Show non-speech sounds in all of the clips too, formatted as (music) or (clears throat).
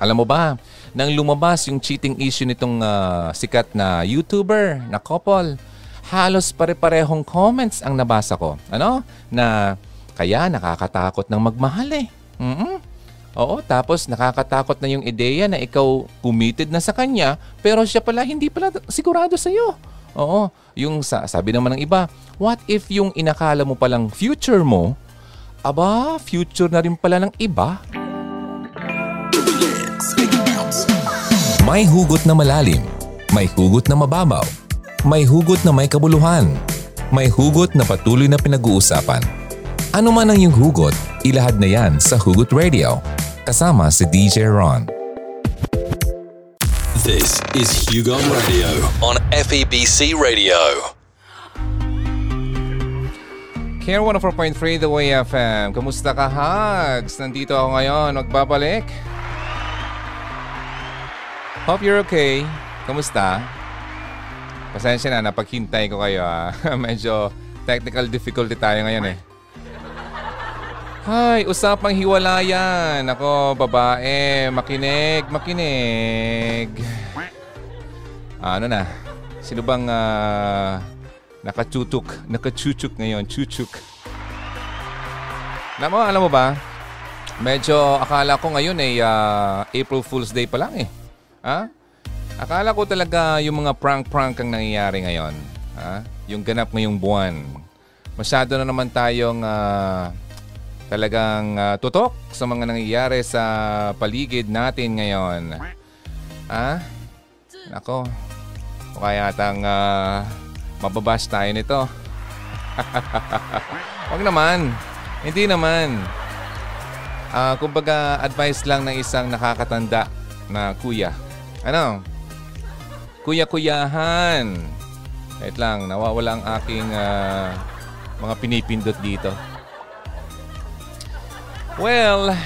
Alam mo ba, nang lumabas yung cheating issue nitong uh, sikat na YouTuber na couple, halos pare-parehong comments ang nabasa ko. Ano? Na kaya nakakatakot ng magmahal eh. Mm-mm. Oo, tapos nakakatakot na yung ideya na ikaw committed na sa kanya pero siya pala hindi pala sigurado sa iyo. Oo, yung sa, sabi naman ng iba, what if yung inakala mo palang future mo, aba, future na rin pala ng iba? May hugot na malalim, may hugot na mababaw, may hugot na may kabuluhan, may hugot na patuloy na pinag-uusapan. Ano man ang iyong hugot, ilahad na yan sa Hugot Radio. Kasama si DJ Ron. This is Hugo Radio on FEBC Radio. Care 104.3 The Way FM. Kamusta ka, Hugs? Nandito ako ngayon. Magbabalik. Hope you're okay. Kamusta? Pasensya na, napaghintay ko kayo. Ah. (laughs) Medyo technical difficulty tayo ngayon eh. Hay, usapang hiwalayan. Ako, babae, makinig, makinig. Ah, ano na? Sino bang uh, nakachutuk, nakachuchuk ngayon? Chuchuk. Alam mo, alam mo ba? Medyo akala ko ngayon ay uh, April Fool's Day pa lang eh. Ha? Akala ko talaga yung mga prank-prank ang nangyayari ngayon. Ha? Yung ganap ngayong buwan. Masyado na naman tayong uh, talagang uh, tutok sa mga nangyayari sa paligid natin ngayon. Ha? Nako. O kaya yatang uh, mababash tayo nito. (laughs) Huwag naman. Hindi naman. Uh, kumbaga, advice lang ng isang nakakatanda na kuya ano? Kuya-kuyahan. Wait lang, nawawala ang aking uh, mga pinipindot dito. Well,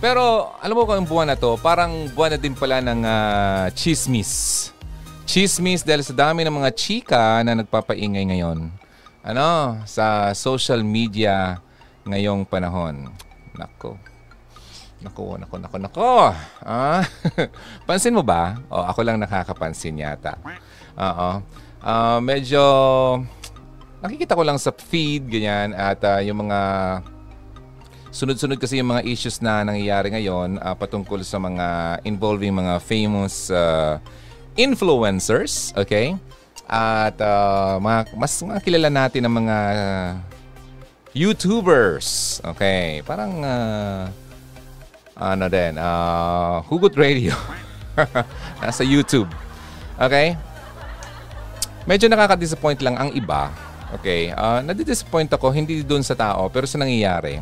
pero alam mo kung buwan na to, parang buwan na din pala ng uh, chismis. Chismis dahil sa dami ng mga chika na nagpapaingay ngayon. Ano, sa social media ngayong panahon. Nako. Nako, nako, nako, nako. Ah, (laughs) pansin mo ba? O, ako lang nakakapansin yata. Oo. Uh, medyo nakikita ko lang sa feed, ganyan, at uh, yung mga sunod-sunod kasi yung mga issues na nangyayari ngayon uh, patungkol sa mga involving mga famous uh, influencers, okay? At uh, mga, mas mga kilala natin ng mga YouTubers, okay? Parang uh, ano din, uh, Hugot Radio. (laughs) Nasa YouTube. Okay? Medyo nakaka-disappoint lang ang iba. Okay? Uh, nadi-disappoint ako, hindi doon sa tao, pero sa nangyayari.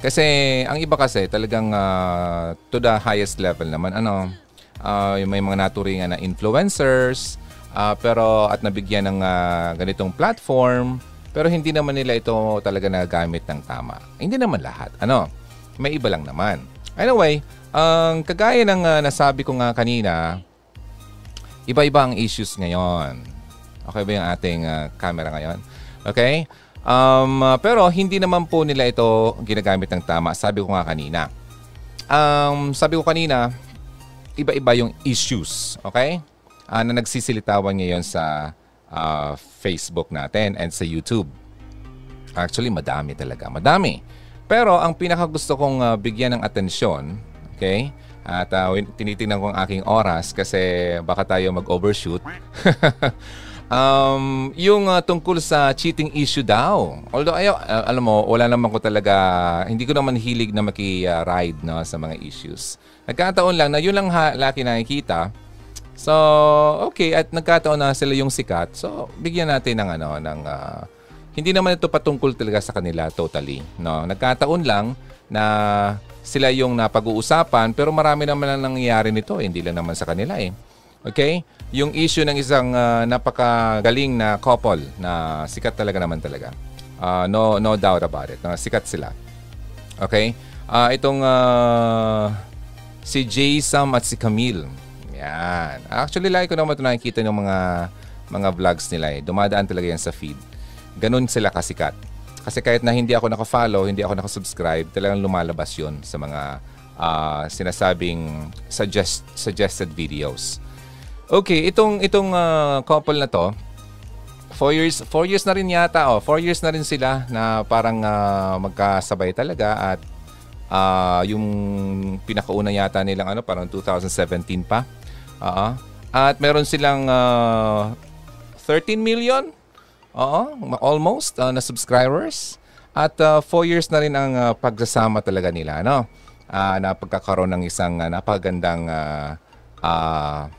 Kasi ang iba kasi talagang uh, to the highest level naman. Ano, uh, may mga naturingan na influencers, uh, pero at nabigyan ng uh, ganitong platform, pero hindi naman nila ito talaga nagamit ng tama. Hindi naman lahat. Ano? May iba lang naman. Anyway, ang kagaya ng uh, nasabi ko nga kanina, iba-iba ang issues ngayon. Okay ba yung ating uh, camera ngayon? Okay? Um, pero hindi naman po nila ito ginagamit ng tama. Sabi ko nga kanina. Um, sabi ko kanina, iba-iba yung issues. Okay? Uh, na nagsisilitawan ngayon sa uh, Facebook natin and sa YouTube. Actually, madami talaga. Madami. Pero ang pinakagusto kong uh, bigyan ng atensyon, okay? At uh, tinitingnan ko ang aking oras kasi baka tayo mag-overshoot. (laughs) um, yung uh, tungkol sa cheating issue daw. Although ayo, uh, alam mo, wala naman ko talaga, hindi ko naman hilig na maki-ride no, sa mga issues. Nagkataon lang na yun lang ha, laki nakikita. So, okay, at nagkataon na sila yung sikat. So, bigyan natin ng ano, ng uh, hindi naman ito patungkol talaga sa kanila totally. No? Nagkataon lang na sila yung napag-uusapan pero marami naman lang nangyayari nito. Eh. Hindi lang naman sa kanila eh. Okay? Yung issue ng isang uh, napakagaling na couple na sikat talaga naman talaga. Uh, no no doubt about it. Na sikat sila. Okay? Uh, itong uh, si Jay Sam at si Camille. Yan. Actually, like ko naman ito nakikita ng mga mga vlogs nila eh. Dumadaan talaga yan sa feed ganun sila kasikat. Kasi kahit na hindi ako naka-follow, hindi ako naka-subscribe, talagang lumalabas yon sa mga ah, sinasabing suggest, suggested videos. Okay, itong itong ah, couple na to, four years, four years na rin yata, oh, four years na rin sila na parang ah, magkasabay talaga at ah, yung pinakauna yata nilang ano, parang 2017 pa. Oo. At meron silang ah, 13 million, oo, almost, ah, na subscribers. At 4 years na rin ang ah, pagsasama talaga nila, no? Ah, na pagkakaroon ng isang ah, napakagandang ah, ah,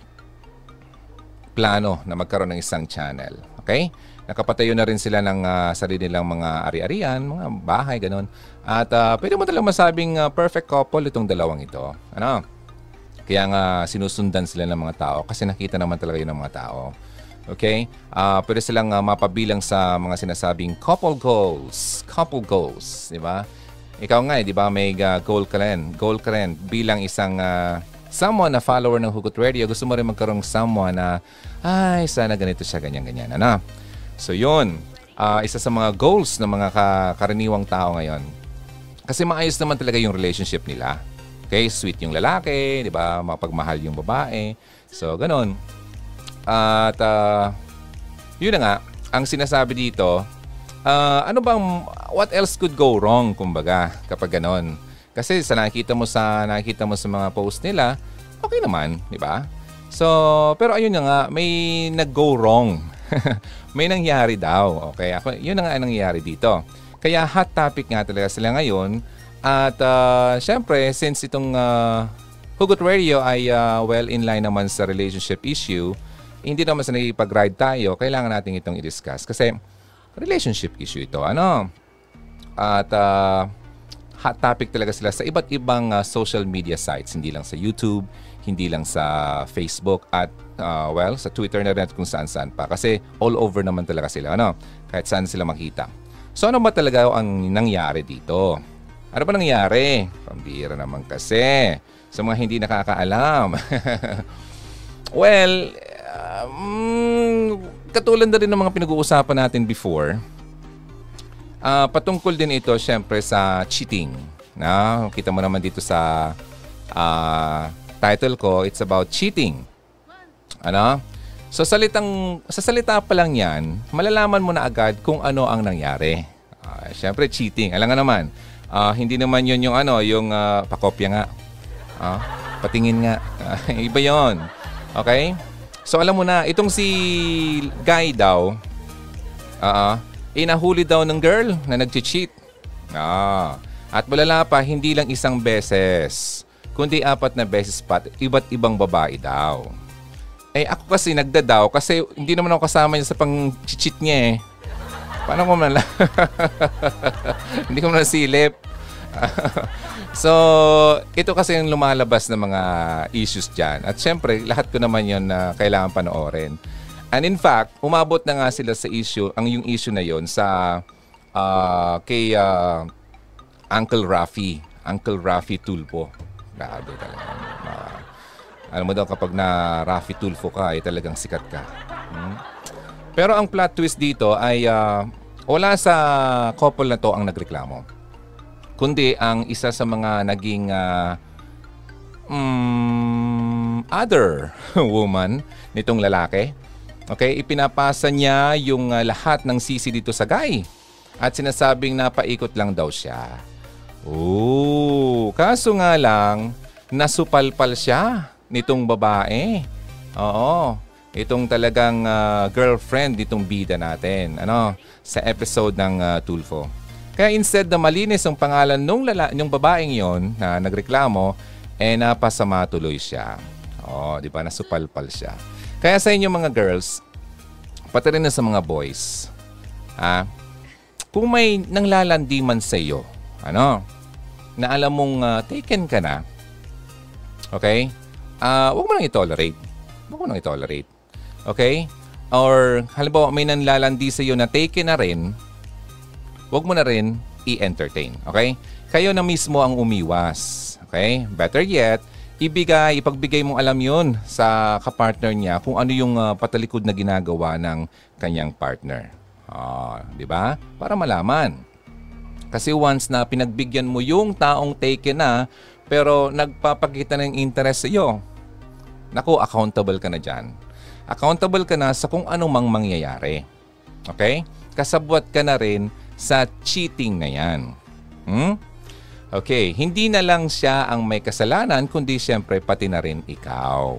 plano na magkaroon ng isang channel. Okay? Nakapatayo na rin sila ng ah, sarili nilang mga ari-arian, mga bahay, ganun. At ah, pwede mo talagang masabing ah, perfect couple itong dalawang ito. Ano? Kaya nga sinusundan sila ng mga tao kasi nakita naman talaga yun ng mga tao. Okay? Ah, pwede silang ah, mapabilang sa mga sinasabing couple goals. Couple goals, di ba? Ikaw nga, eh, di ba, may ah, goal ka rin. Goal ka rin bilang isang ah, someone na follower ng Hugot Radio. Gusto mo rin magkaroong someone na, ay, sana ganito siya, ganyan-ganyan. Ano? So, yun. Ah, isa sa mga goals ng mga ka- karaniwang tao ngayon. Kasi maayos naman talaga yung relationship nila. Okay, sweet yung lalaki, di ba? Mapagmahal yung babae. So, ganun. At, ah, yun na nga, ang sinasabi dito, ah, ano bang, what else could go wrong, kumbaga, kapag ganon? Kasi sa nakikita mo sa, nakikita mo sa mga post nila, okay naman, di ba? So, pero ayun nga, may nag-go wrong. (laughs) may nangyari daw. Okay, ako, yun na nga ang nangyari dito. Kaya hot topic nga talaga sila ngayon. At uh, syempre, since itong uh, Hugot Radio ay uh, well in line naman sa relationship issue, hindi naman sa nakipag-ride tayo, kailangan natin itong i-discuss. Kasi relationship issue ito. Ano? At uh, hot topic talaga sila sa iba't ibang uh, social media sites. Hindi lang sa YouTube, hindi lang sa Facebook at uh, well, sa Twitter na rin at kung saan-saan pa. Kasi all over naman talaga sila. Ano? Kahit saan sila makita. So ano ba talaga ang nangyari dito? Ano ba nangyari? Pambira naman kasi. Sa mga hindi nakakaalam. (laughs) well, katulad na rin ng mga pinag-uusapan natin before, ah, patungkol din ito syempre sa cheating. Na, kita mo naman dito sa ah, title ko, it's about cheating. Ano? So salitang, sa salita pa lang yan, malalaman mo na agad kung ano ang nangyari. Ah, syempre cheating. Alam nga naman, ah, hindi naman yun yung ano, yung ah, pakopya nga. Ah, patingin nga. Ah, (laughs) iba yon. Okay? So alam mo na, itong si guy daw, ah, inahuli daw ng girl na nag-cheat. Ah, at malala pa, hindi lang isang beses, kundi apat na beses pa, iba't ibang babae daw. Eh ako kasi nagdadaw kasi hindi naman ako kasama niya sa pang-cheat niya eh. Paano ko man (laughs) Hindi ko man silip. (laughs) so, ito kasi yung lumalabas ng mga issues dyan. At syempre, lahat ko naman yon na kailangan panoorin. And in fact, umabot na nga sila sa issue, ang yung issue na yon sa ah, kay ah, Uncle Rafi. Uncle Rafi Tulpo. Grabe talaga. Ma- alam mo daw kapag na Rafi Tulfo ka, ay talagang sikat ka. Hmm? Pero ang plot twist dito ay ah, wala sa couple na to ang nagreklamo. Kundi ang isa sa mga naging ah, mm, other (laughs) woman nitong lalaki. Okay, ipinapasa niya yung ah, lahat ng sisi dito sa guy. At sinasabing napaikot lang daw siya. Oo, kaso nga lang, nasupalpal siya nitong babae. Oo, itong talagang ah, girlfriend nitong bida natin. Ano, sa episode ng ah, Tulfo. Kaya instead na malinis ang pangalan nung, lala, nung babaeng yon na nagreklamo, eh napasama tuloy siya. Oh, di ba? Nasupalpal siya. Kaya sa inyo mga girls, pati rin na sa mga boys, ah, kung may nanglalandi man sa iyo, ano, na alam mong ah, taken ka na, okay, ah, huwag mo nang i-tolerate. Huwag mo nang i-tolerate. Okay? Or, halimbawa, may nanlalandi sa iyo na taken na rin, huwag mo na rin i-entertain. Okay? Kayo na mismo ang umiwas. Okay? Better yet, ibigay, ipagbigay mong alam yun sa kapartner niya kung ano yung ah, patalikod na ginagawa ng kanyang partner. Ah, di ba? Para malaman. Kasi once na pinagbigyan mo yung taong taken na, pero nagpapakita ng interest sa iyo. Naku, accountable ka na dyan. Accountable ka na sa kung anong mang mangyayari. Okay? Kasabwat ka na rin sa cheating na yan. Hmm? Okay, hindi na lang siya ang may kasalanan, kundi siyempre pati na rin ikaw.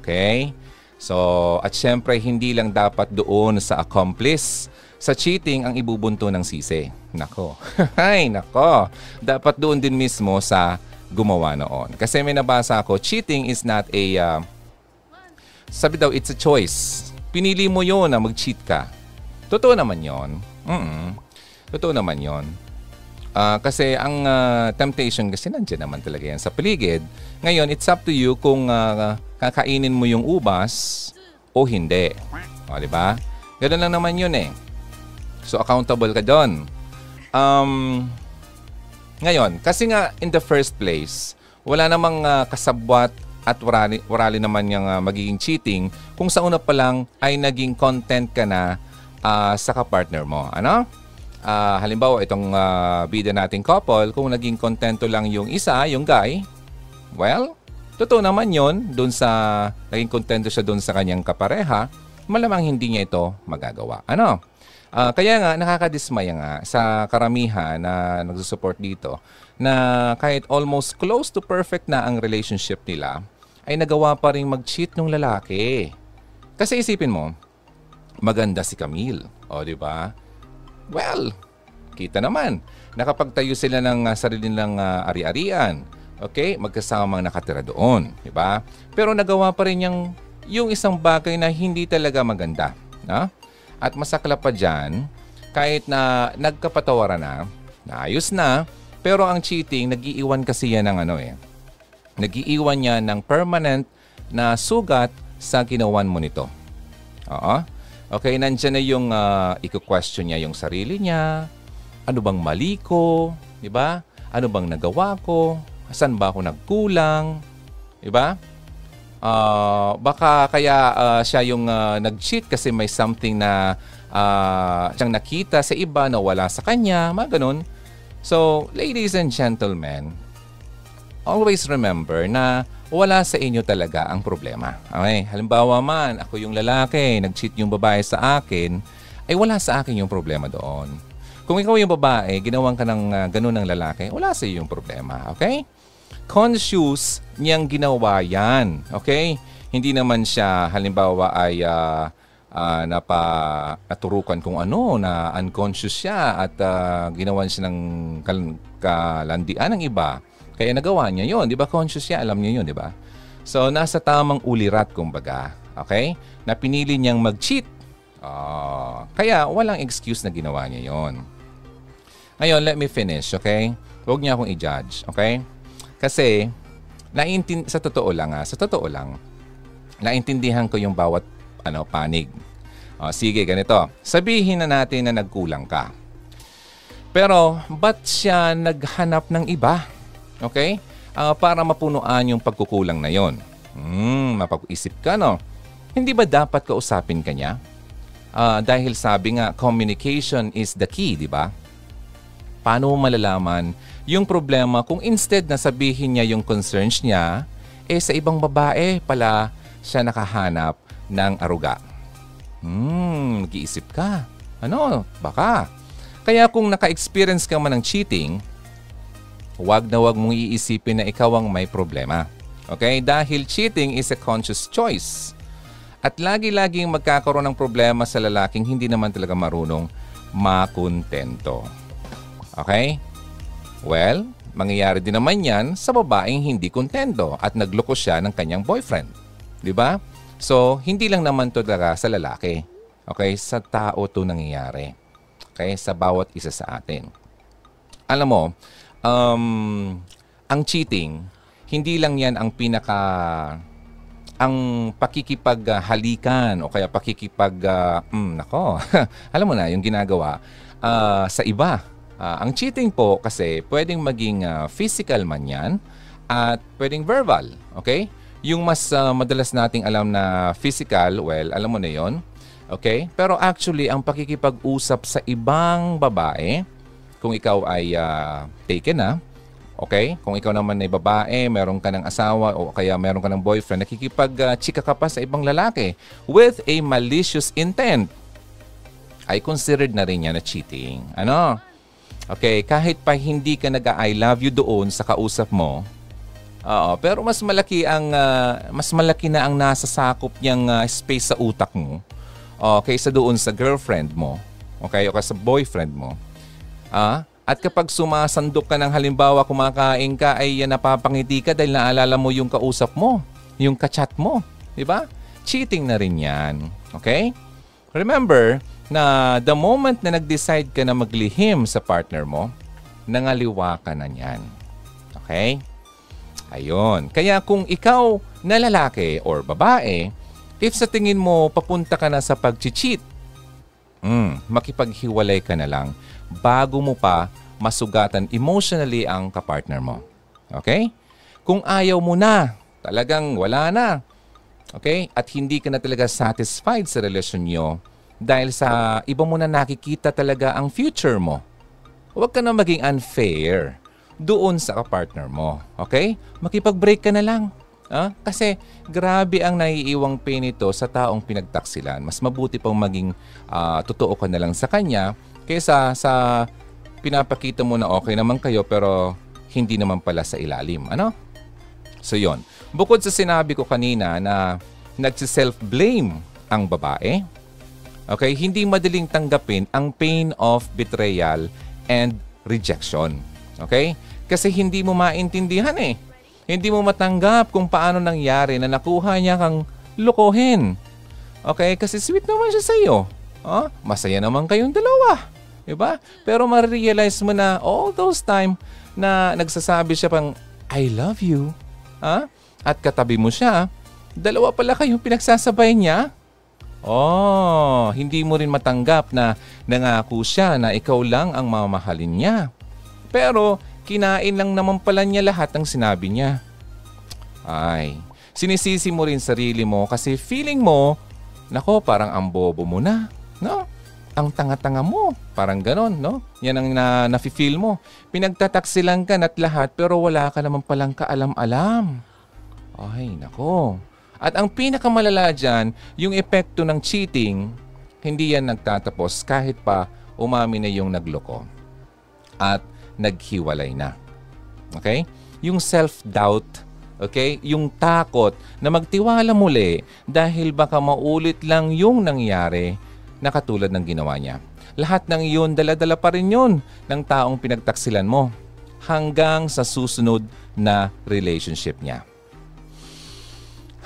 Okay? So, at siyempre hindi lang dapat doon sa accomplice sa cheating ang ibubunto ng sisi. Nako. (laughs) Ay, nako. Dapat doon din mismo sa gumawa noon. Kasi may nabasa ako, cheating is not a... Uh, sabi daw, it's a choice. Pinili mo yon na mag-cheat ka. Totoo naman yon. Mm Totoo naman yon. Uh, kasi ang uh, temptation kasi nandiyan naman talaga yan sa paligid. Ngayon, it's up to you kung uh, kakainin mo yung ubas o hindi. O, di ba? Ganun lang naman yun eh. So, accountable ka doon. Um, ngayon, kasi nga in the first place, wala namang uh, kasabwat at warali, warali naman yung uh, magiging cheating kung sa una pa lang ay naging content ka na uh, sa kapartner mo. Ano? Uh, halimbawa, itong uh, bida nating couple, kung naging kontento lang yung isa, yung guy, well, totoo naman yon dun sa naging kontento siya dun sa kanyang kapareha, malamang hindi niya ito magagawa. Ano? Uh, kaya nga, nakakadismaya nga sa karamihan na nagsusupport dito na kahit almost close to perfect na ang relationship nila, ay nagawa pa rin mag-cheat ng lalaki. Kasi isipin mo, maganda si Camille. O, di ba? Well, kita naman. Nakapagtayo sila ng uh, sarili nilang uh, ari-arian. Okay? Magkasamang nakatira doon. Di ba? Pero nagawa pa rin yung, yung isang bagay na hindi talaga maganda. Na? At masakla pa dyan, kahit na nagkapatawaran na, naayos na, pero ang cheating, nagiiwan kasi yan ng ano eh. Nagiiwan niya ng permanent na sugat sa ginawan mo nito. Oo. Okay, nandiyan na yung uh, i-question niya yung sarili niya. Ano bang mali ko? Di ba? Ano bang nagawa ko? Saan ba ako nagkulang? Di ba? Uh, baka kaya uh, siya yung uh, nag-cheat kasi may something na uh, siyang nakita sa iba na wala sa kanya, mga ganun. So, ladies and gentlemen, always remember na wala sa inyo talaga ang problema. Okay? Halimbawa man, ako yung lalaki, nag-cheat yung babae sa akin, ay wala sa akin yung problema doon. Kung ikaw yung babae, ginawan ka ng uh, ganun ng lalaki, wala sa iyo yung problema. Okay? conscious niyang ginawa yan. Okay? Hindi naman siya halimbawa ay uh, uh, napa naturukan kung ano na unconscious siya at uh, ginawan siya ng kal- kalandian ng iba. Kaya nagawa niya yon, 'di ba? Conscious siya, alam niya 'yon, 'di ba? So nasa tamang ulirat kumbaga. Okay? Na pinili niyang mag-cheat. Uh, kaya walang excuse na ginawa niya yon. Ngayon, let me finish, okay? Huwag niya akong i-judge, okay? Kasi, naintin sa totoo lang ha, sa totoo lang, naintindihan ko yung bawat ano, panig. O, sige, ganito. Sabihin na natin na nagkulang ka. Pero, ba't siya naghanap ng iba? Okay? Uh, para mapunuan yung pagkukulang na yon. Hmm, mapag-isip ka, no? Hindi ba dapat kausapin ka niya? Uh, dahil sabi nga, communication is the key, di ba? Paano mo malalaman yung problema kung instead na sabihin niya yung concerns niya, eh sa ibang babae pala siya nakahanap ng aruga. Hmm, nag-iisip ka. Ano, baka. Kaya kung naka-experience ka man ng cheating, wag na wag mong iisipin na ikaw ang may problema. Okay? Dahil cheating is a conscious choice. At lagi-laging magkakaroon ng problema sa lalaking hindi naman talaga marunong makontento. Okay? Well, mangyayari din naman yan sa babaeng hindi kontento at nagloko siya ng kanyang boyfriend. Di ba? So, hindi lang naman to talaga sa lalaki. Okay? Sa tao to nangyayari. Okay? Sa bawat isa sa atin. Alam mo, um, ang cheating, hindi lang yan ang pinaka ang pakikipaghalikan o kaya pakikipag uh, mm, nako (laughs) alam mo na yung ginagawa uh, sa iba Uh, ang cheating po kasi pwedeng maging uh, physical man yan at pwedeng verbal. Okay? Yung mas uh, madalas nating alam na physical, well, alam mo na yon. Okay? Pero actually, ang pakikipag-usap sa ibang babae, kung ikaw ay uh, taken na, Okay? Kung ikaw naman ay babae, meron ka ng asawa o kaya meron ka ng boyfriend, nakikipag-chika ka pa sa ibang lalaki with a malicious intent, ay considered na rin yan na cheating. Ano? Okay, kahit pa hindi ka nag-I love you doon sa kausap mo, Oo, pero mas malaki ang uh, mas malaki na ang nasa sakop niyang uh, space sa utak mo uh, kaysa doon sa girlfriend mo, okay, o sa boyfriend mo. Ah, at kapag sumasandok ka ng halimbawa kumakain ka ay napapangiti ka dahil naalala mo yung kausap mo, yung kachat mo, di ba? Cheating na rin 'yan. Okay? Remember na the moment na nag-decide ka na maglihim sa partner mo, nangaliwa ka na niyan. Okay? Ayon. Kaya kung ikaw na lalaki or babae, if sa tingin mo papunta ka na sa pag-cheat, mm, makipaghiwalay ka na lang bago mo pa masugatan emotionally ang kapartner mo. Okay? Kung ayaw mo na, talagang wala na. Okay? At hindi ka na talaga satisfied sa relasyon nyo dahil sa iba mo na nakikita talaga ang future mo. Huwag ka na maging unfair doon sa kapartner mo. Okay? Makipag-break ka na lang. Ah? Kasi grabe ang naiiwang pain nito sa taong pinagtaksilan. Mas mabuti pang maging uh, totoo ka na lang sa kanya kaysa sa pinapakita mo na okay naman kayo pero hindi naman pala sa ilalim. Ano? So yon. Bukod sa sinabi ko kanina na nagsi-self-blame ang babae, okay, hindi madaling tanggapin ang pain of betrayal and rejection. Okay? Kasi hindi mo maintindihan eh. Hindi mo matanggap kung paano nangyari na nakuha niya kang lukohin. Okay? Kasi sweet naman siya sa iyo. Oh, masaya naman kayong dalawa. Diba? Pero ma-realize mo na all those time na nagsasabi siya pang, I love you. Ha? At katabi mo siya, dalawa pala kayong pinagsasabay niya. Oh, hindi mo rin matanggap na nangako siya na ikaw lang ang mamahalin niya. Pero kinain lang naman pala niya lahat ng sinabi niya. Ay, sinisisi mo rin sarili mo kasi feeling mo, nako parang ang bobo mo na, no? Ang tanga-tanga mo, parang ganon, no? Yan ang na, nafe-feel mo. Pinagtataksilan ka at lahat pero wala ka naman palang kaalam-alam. Ay, nako. At ang pinakamalala dyan, yung epekto ng cheating, hindi yan nagtatapos kahit pa umami na yung nagloko. At naghiwalay na. Okay? Yung self-doubt, okay? Yung takot na magtiwala muli dahil baka maulit lang yung nangyari na katulad ng ginawa niya. Lahat ng iyon, dala-dala pa rin yun ng taong pinagtaksilan mo hanggang sa susunod na relationship niya.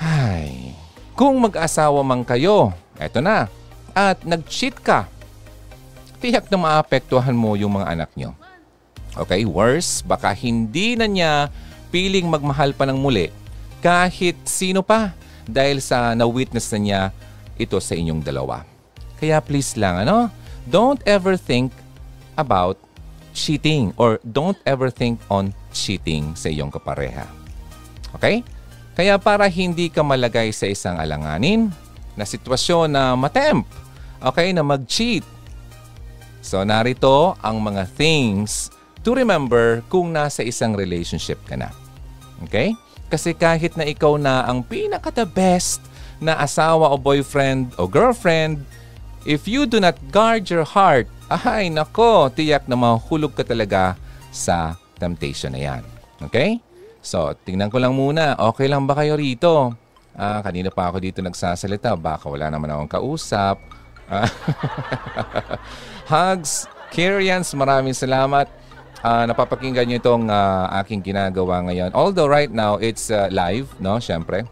Ay, kung mag-asawa man kayo, eto na, at nag-cheat ka, tiyak na maapektuhan mo yung mga anak nyo. Okay, worse, baka hindi na niya piling magmahal pa ng muli kahit sino pa dahil sa na-witness na niya ito sa inyong dalawa. Kaya please lang, ano? Don't ever think about cheating or don't ever think on cheating sa iyong kapareha. Okay? Kaya para hindi ka malagay sa isang alanganin na sitwasyon na matemp, okay, na mag-cheat. So narito ang mga things to remember kung nasa isang relationship ka na. Okay? Kasi kahit na ikaw na ang pinaka-the best na asawa o boyfriend o girlfriend, if you do not guard your heart, ay nako, tiyak na mahulog ka talaga sa temptation na yan. Okay? So, tingnan ko lang muna, okay lang ba kayo rito? Ah, kanina pa ako dito nagsasalita, baka wala naman akong kausap. (laughs) Hugs, Kyrians, maraming salamat uh, napapakinggan nyo itong uh, aking ginagawa ngayon. Although right now, it's uh, live, no? Siyempre.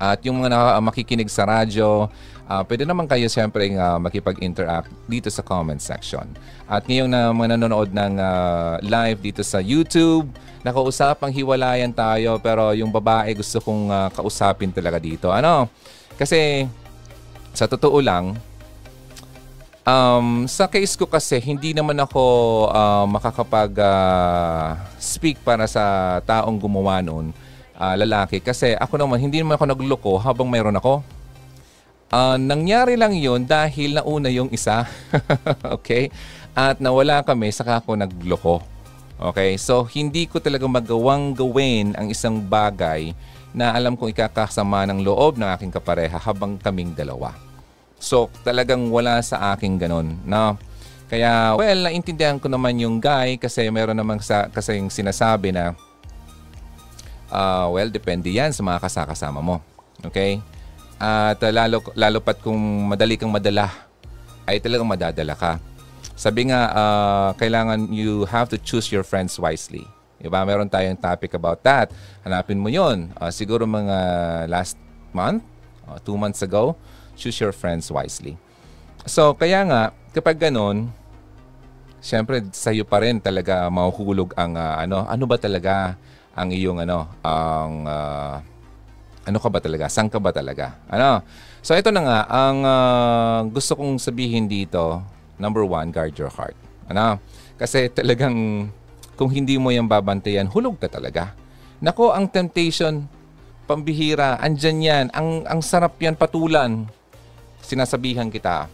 At yung mga makikinig sa radyo, uh, pwede naman kayo siyempre uh, makipag-interact dito sa comment section. At ngayong na mga nanonood ng uh, live dito sa YouTube, nakausapang hiwalayan tayo pero yung babae gusto kong uh, kausapin talaga dito. Ano? Kasi sa totoo lang, Um, sa case ko kasi, hindi naman ako uh, makakapag-speak uh, para sa taong gumawa noon, uh, lalaki. Kasi ako naman, hindi naman ako nagloko habang mayroon ako. Uh, nangyari lang yon dahil nauna yung isa. (laughs) okay? At nawala kami, saka ako nagloko. Okay? So, hindi ko talaga magawang gawin ang isang bagay na alam kong ikakasama ng loob ng aking kapareha habang kaming dalawa. So, talagang wala sa aking ganun. No? Kaya, well, naintindihan ko naman yung guy kasi meron naman sa, kasi yung sinasabi na uh, well, depende yan sa mga kasakasama mo. Okay? At uh, lalo, lalo pat kung madali kang madala, ay talagang madadala ka. Sabi nga, uh, kailangan you have to choose your friends wisely. Diba? Meron tayong topic about that. Hanapin mo yon. Uh, siguro mga last month, uh, two months ago, choose your friends wisely. So, kaya nga, kapag ganun, syempre sa iyo pa rin talaga mahuhulog ang uh, ano, ano ba talaga ang iyong ano, ang uh, ano ka ba talaga? Saan ka ba talaga? Ano? So ito na nga, ang uh, gusto kong sabihin dito, number one, guard your heart. Ano? Kasi talagang kung hindi mo yan babantayan, hulog ka talaga. Nako, ang temptation, pambihira, andyan yan. Ang, ang sarap yan patulan sinasabihan kita.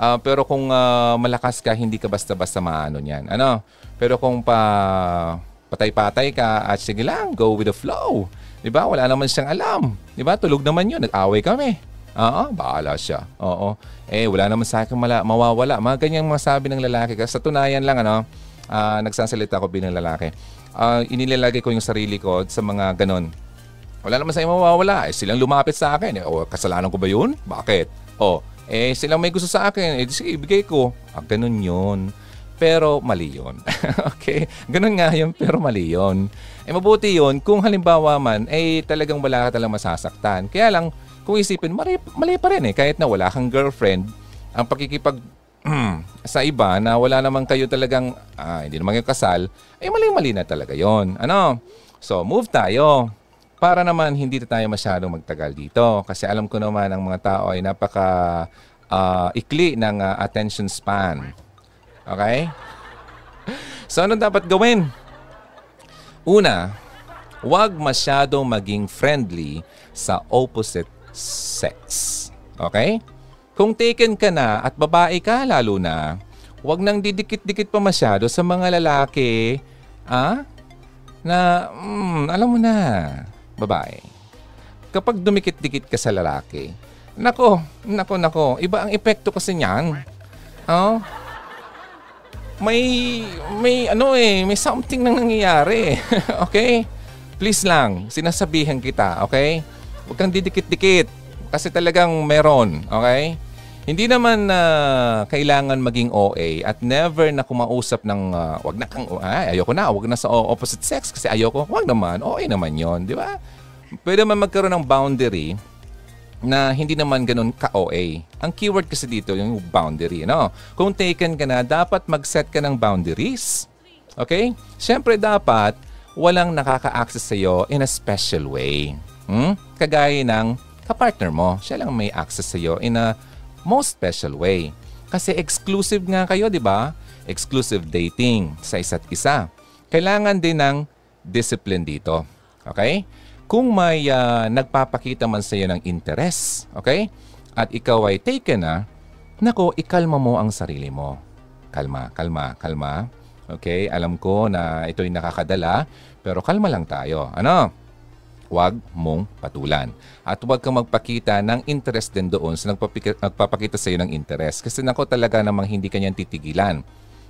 Uh, pero kung uh, malakas ka, hindi ka basta-basta maano niyan. Ano? Pero kung pa patay-patay ka at sige lang, go with the flow. 'Di ba? Wala naman siyang alam. 'Di ba? Tulog naman 'yun, nag-away kami. Oo, bahala siya. Oo. Eh, wala naman sa akin mala, mawawala. Mga ganyang masabi ng lalaki. Kasi sa tunayan lang, ano, uh, nagsasalita ko bilang lalaki. Uh, inilalagay ko yung sarili ko sa mga ganon. Wala naman sa mawawala. Eh, silang lumapit sa akin. Eh, o, kasalanan ko ba yun? Bakit? Oh, eh silang may gusto sa akin, eh sige, ibigay ko. Ah, ganun yun. Pero mali yun. (laughs) okay? Ganun nga yun, pero mali yun. Eh mabuti yun kung halimbawa man, eh talagang wala ka talagang masasaktan. Kaya lang, kung isipin, mali, mali pa rin eh. Kahit na wala kang girlfriend, ang pakikipag (clears throat) sa iba na wala naman kayo talagang, ah, hindi naman kayo kasal, eh mali-mali na talaga yon Ano? So, move tayo para naman hindi tayo masyadong magtagal dito kasi alam ko naman ang mga tao ay napaka uh, ikli ng uh, attention span. Okay? So ano dapat gawin? Una, huwag masyadong maging friendly sa opposite sex. Okay? Kung taken ka na at babae ka lalo na, huwag nang didikit-dikit pa masyado sa mga lalaki ah, na, mm, alam mo na, babae. Kapag dumikit-dikit ka sa lalaki, nako, nako, nako, iba ang epekto kasi niyan. Oh, may, may ano eh, may something nang nangyayari. (laughs) okay? Please lang, sinasabihan kita, okay? Huwag kang didikit-dikit kasi talagang meron, okay? Hindi naman na uh, kailangan maging OA at never na kumausap ng uh, wag na kang ay, ayoko na, wag na sa opposite sex kasi ayoko. Wag naman, OA naman 'yon, di ba? Pwede man magkaroon ng boundary na hindi naman ganun ka-OA. Ang keyword kasi dito yung boundary, no? Kung taken ka na, dapat mag-set ka ng boundaries. Okay? Siyempre dapat walang nakaka-access sa iyo in a special way. Hmm? Kagaya ng kapartner mo, siya lang may access sa iyo in a most special way. Kasi exclusive nga kayo, di ba? Exclusive dating sa isa't isa. Kailangan din ng discipline dito. Okay? Kung may uh, nagpapakita man sa iyo ng interest, okay? At ikaw ay taken na, nako, ikalma mo ang sarili mo. Kalma, kalma, kalma. Okay? Alam ko na ito'y nakakadala, pero kalma lang tayo. Ano? huwag mong patulan. At huwag kang magpakita ng interest din doon sa nagpapakita sa iyo ng interest. Kasi nako talaga namang hindi kanyang titigilan.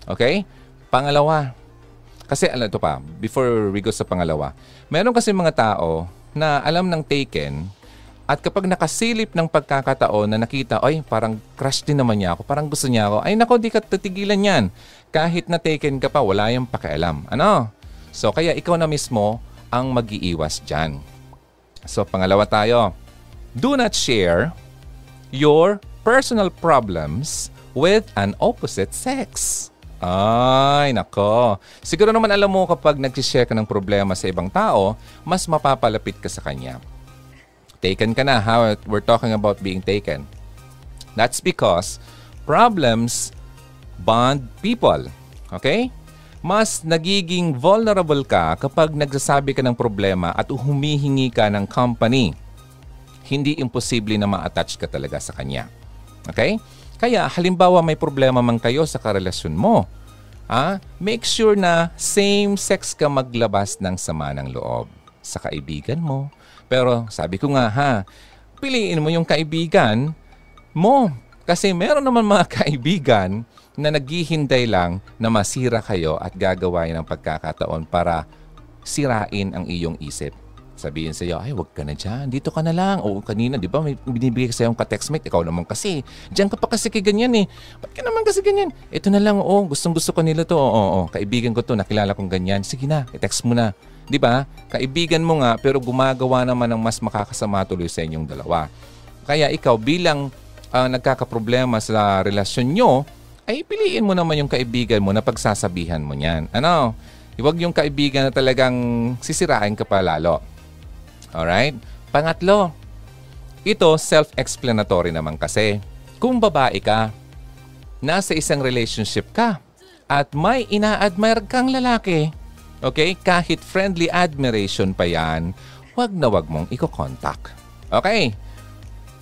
Okay? Pangalawa, kasi ano ito pa, before we go sa pangalawa, meron kasi mga tao na alam ng taken at kapag nakasilip ng pagkakataon na nakita, ay parang crush din naman niya ako, parang gusto niya ako, ay nako, di ka titigilan yan. Kahit na taken ka pa, wala yung pakialam. Ano? So kaya ikaw na mismo ang mag-iiwas dyan. So, pangalawa tayo. Do not share your personal problems with an opposite sex. Ay, nako. Siguro naman alam mo kapag nag-share ka ng problema sa ibang tao, mas mapapalapit ka sa kanya. Taken ka na, ha? We're talking about being taken. That's because problems bond people. Okay? mas nagiging vulnerable ka kapag nagsasabi ka ng problema at humihingi ka ng company. Hindi imposible na ma-attach ka talaga sa kanya. Okay? Kaya halimbawa may problema man kayo sa karelasyon mo, Ha? Make sure na same sex ka maglabas ng sama ng loob sa kaibigan mo. Pero sabi ko nga ha, piliin mo yung kaibigan mo. Kasi meron naman mga (laughs) kaibigan na naghihinday lang na masira kayo at gagawain ng pagkakataon para sirain ang iyong isip. Sabihin sa iyo, ay wag ka na dyan, dito ka na lang. O kanina, di ba, may binibigay sa yung ka-textmate, ikaw naman kasi. Diyan ka pa kasi kay ganyan eh. Ba't ka naman kasi ganyan? Ito na lang, oo, gustong gusto ko nila to. Oo, oo, kaibigan ko to, nakilala kong ganyan. Sige na, i-text mo na. Di ba? Kaibigan mo nga, pero gumagawa naman ng mas makakasama tuloy sa inyong dalawa. Kaya ikaw bilang uh, nagkakaproblema sa relasyon nyo, ay piliin mo naman yung kaibigan mo na pagsasabihan mo niyan. Ano? Huwag yung kaibigan na talagang sisirain ka pa lalo. Alright? Pangatlo, ito self-explanatory naman kasi. Kung babae ka, nasa isang relationship ka, at may ina-admire kang lalaki, okay, kahit friendly admiration pa yan, wag na wag mong i-contact. Okay?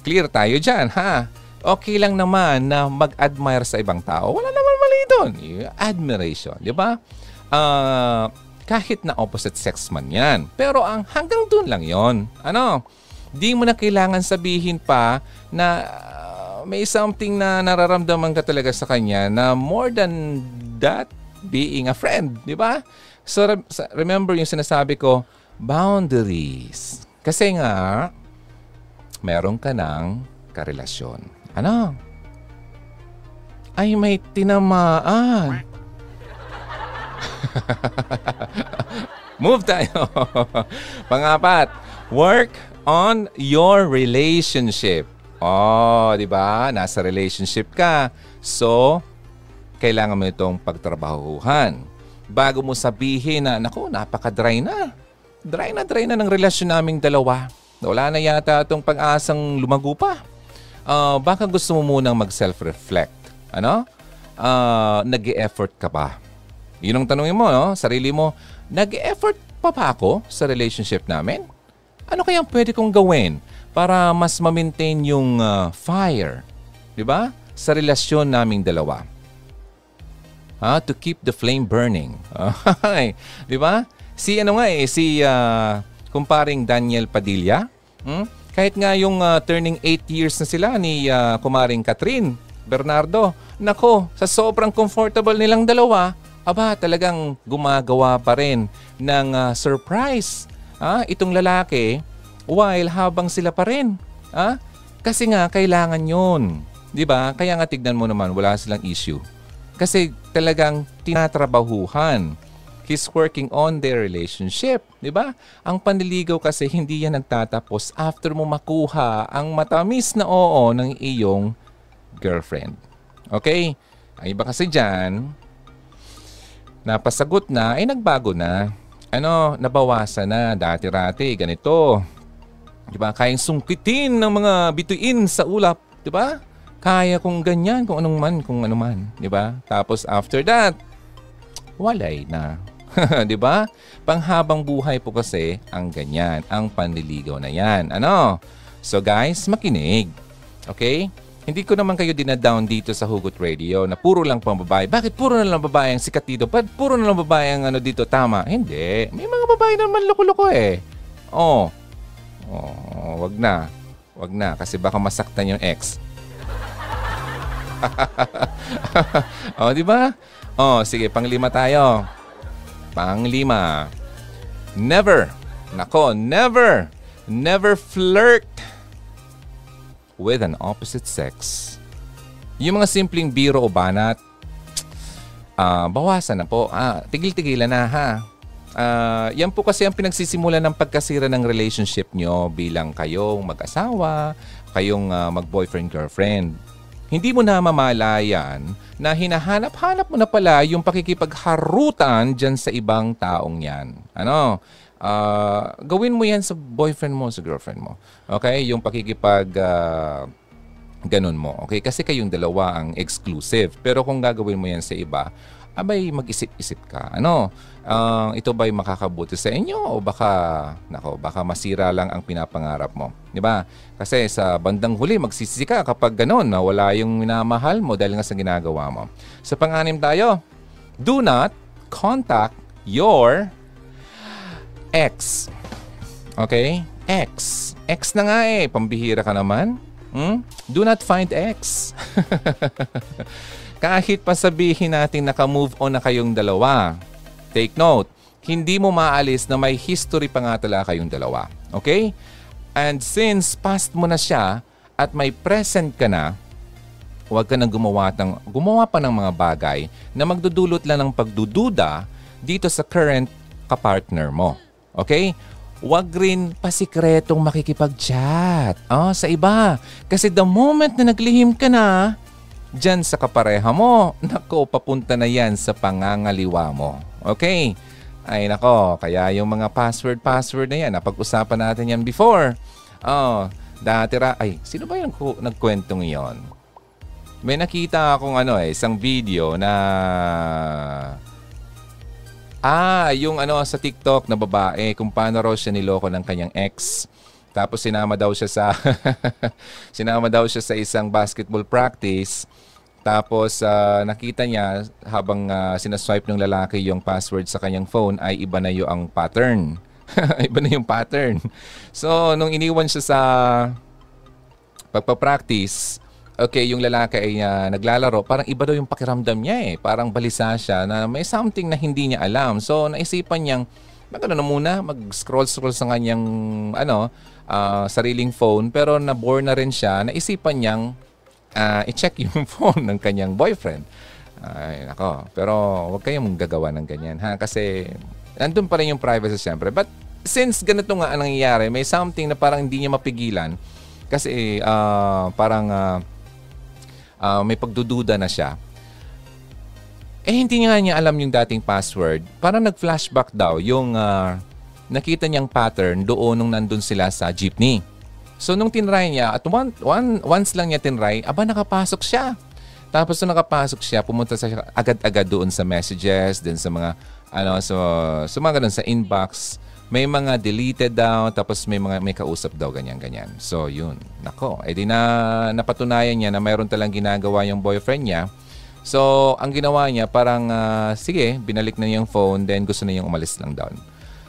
Clear tayo dyan, ha? Okay lang naman na mag-admire sa ibang tao. Wala naman mali doon. Admiration, di ba? Uh, kahit na opposite sex man yan. Pero ang hanggang doon lang yon. Ano? Di mo na kailangan sabihin pa na uh, may something na nararamdaman ka talaga sa kanya na more than that being a friend, di ba? So remember yung sinasabi ko, boundaries. Kasi nga, meron ka ng karelasyon. Ano? Ay, may tinamaan. (laughs) Move tayo. (laughs) Pangapat, work on your relationship. Oh, di ba? Nasa relationship ka. So, kailangan mo itong pagtrabahuhan. Bago mo sabihin na, naku, napaka-dry na. Dry na, dry na ng relasyon naming dalawa. Wala na yata itong pag-asang lumago pa. Uh, baka gusto mo munang mag-self-reflect. Ano? Uh, Nag-e-effort ka ba? Yun ang tanongin mo, no? Sarili mo, nag-effort pa ba ako sa relationship namin? Ano kaya pwede kong gawin para mas ma-maintain yung uh, fire, di ba? Sa relasyon naming dalawa. Ha? To keep the flame burning. (laughs) di ba? Si ano nga eh, si uh, kumparing Daniel Padilla, hmm? kahit nga yung uh, turning 8 years na sila ni uh, kumaring Catherine Bernardo, nako, sa sobrang comfortable nilang dalawa, aba talagang gumagawa pa rin ng uh, surprise ah, itong lalaki while habang sila pa rin. Ah? Kasi nga kailangan yon, 'di ba? Kaya nga tignan mo naman wala silang issue. Kasi talagang tinatrabahuhan. He's working on their relationship, 'di ba? Ang panliligaw kasi hindi yan nagtatapos after mo makuha ang matamis na oo ng iyong girlfriend. Okay? Ang iba kasi diyan, napasagot na, ay nagbago na. Ano, nabawasan na. Dati-rati, ganito. Di ba? Kayang sungkitin ng mga bituin sa ulap. Di ba? Kaya kung ganyan, kung anong man, kung ano man. Di ba? Tapos after that, walay na. (laughs) di ba? Panghabang buhay po kasi ang ganyan, ang panliligaw na yan. Ano? So guys, makinig. Okay? Hindi ko naman kayo dinadown dito sa Hugot Radio na puro lang pang babae. Bakit puro na lang babae ang sikat dito? Ba't puro na lang babae ang ano dito? Tama. Hindi. May mga babae naman loko-loko eh. Oh. Oh, wag na. Wag na kasi baka masaktan yung ex. (laughs) oh, di ba? Oh, sige, panglima tayo. Panglima. Never. Nako, never. Never flirt with an opposite sex. Yung mga simpleng biro o banat, uh, (tsk) bawasan na po. Ah, tigil-tigilan na ha. Uh, yan po kasi ang pinagsisimula ng pagkasira ng relationship nyo bilang kayong mag-asawa, kayong uh, mag-boyfriend-girlfriend. Hindi mo na mamalayan na hinahanap-hanap mo na pala yung pakikipagharutan dyan sa ibang taong yan. Ano? Uh, gawin mo yan sa boyfriend mo, sa girlfriend mo. Okay? Yung pakikipag uh, ganun mo. Okay? Kasi kayong dalawa ang exclusive. Pero kung gagawin mo yan sa iba, abay mag-isip-isip ka. Ano? Uh, ito ba'y makakabuti sa inyo o baka nako, baka masira lang ang pinapangarap mo, 'di ba? Kasi sa bandang huli magsisisi ka kapag ganoon na wala yung minamahal mo dahil nga sa ginagawa mo. Sa panganim tayo, Do not contact your ex. Okay? Ex. Ex na nga eh. Pambihira ka naman. Hmm? Do not find ex. (laughs) Kahit pa sabihin natin naka-move on na kayong dalawa. Take note, hindi mo maalis na may history pa nga talaga kayong dalawa. Okay? And since past mo na siya at may present ka na, huwag ka nang gumawa, ng, gumawa pa ng mga bagay na magdudulot lang ng pagdududa dito sa current kapartner mo. Okay? Huwag rin pasikretong makikipag-chat oh, sa iba. Kasi the moment na naglihim ka na, dyan sa kapareha mo, (laughs) nako, papunta na yan sa pangangaliwa mo. Okay? Ay nako, kaya yung mga password-password na yan, napag-usapan natin yan before. Oh, dati ra, ay, sino ba yung nagkwentong yon? May nakita akong ano eh, isang video na Ah, yung ano sa TikTok na babae, kung paano raw siya niloko ng kanyang ex. Tapos sinama daw siya sa (laughs) sinama daw siya sa isang basketball practice. Tapos uh, nakita niya habang uh, sinaswipe ng lalaki yung password sa kanyang phone ay iba na yung pattern. (laughs) iba na yung pattern. So, nung iniwan siya sa pagpa-practice, okay, yung lalaki ay uh, naglalaro, parang iba daw yung pakiramdam niya eh. Parang balisa siya na may something na hindi niya alam. So, naisipan niyang, magano na muna, mag-scroll-scroll sa kanyang, ano, uh, sariling phone. Pero na-bore na rin siya, naisipan niyang uh, i-check (laughs) yung phone ng kanyang boyfriend. Ay, nako. Pero huwag kayong gagawa ng ganyan, ha? Kasi nandun pa rin yung privacy siyempre. But since ganito nga ang nangyayari, may something na parang hindi niya mapigilan. Kasi uh, parang uh, uh, may pagdududa na siya. Eh hindi nga niya alam yung dating password. Parang nag-flashback daw yung uh, nakita niyang pattern doon nung nandun sila sa jeepney. So nung tinry niya, at one, one, once lang niya tinry, aba nakapasok siya. Tapos nung nakapasok siya, pumunta siya agad-agad doon sa messages, din sa mga, ano, so, so mga ganun, sa inbox may mga deleted daw, tapos may mga may kausap daw ganyan-ganyan. So, yun. Nako, edi eh, na napatunayan niya na mayroon talang ginagawa yung boyfriend niya. So, ang ginawa niya parang uh, sige, binalik na niya yung phone, then gusto na niyang umalis lang down.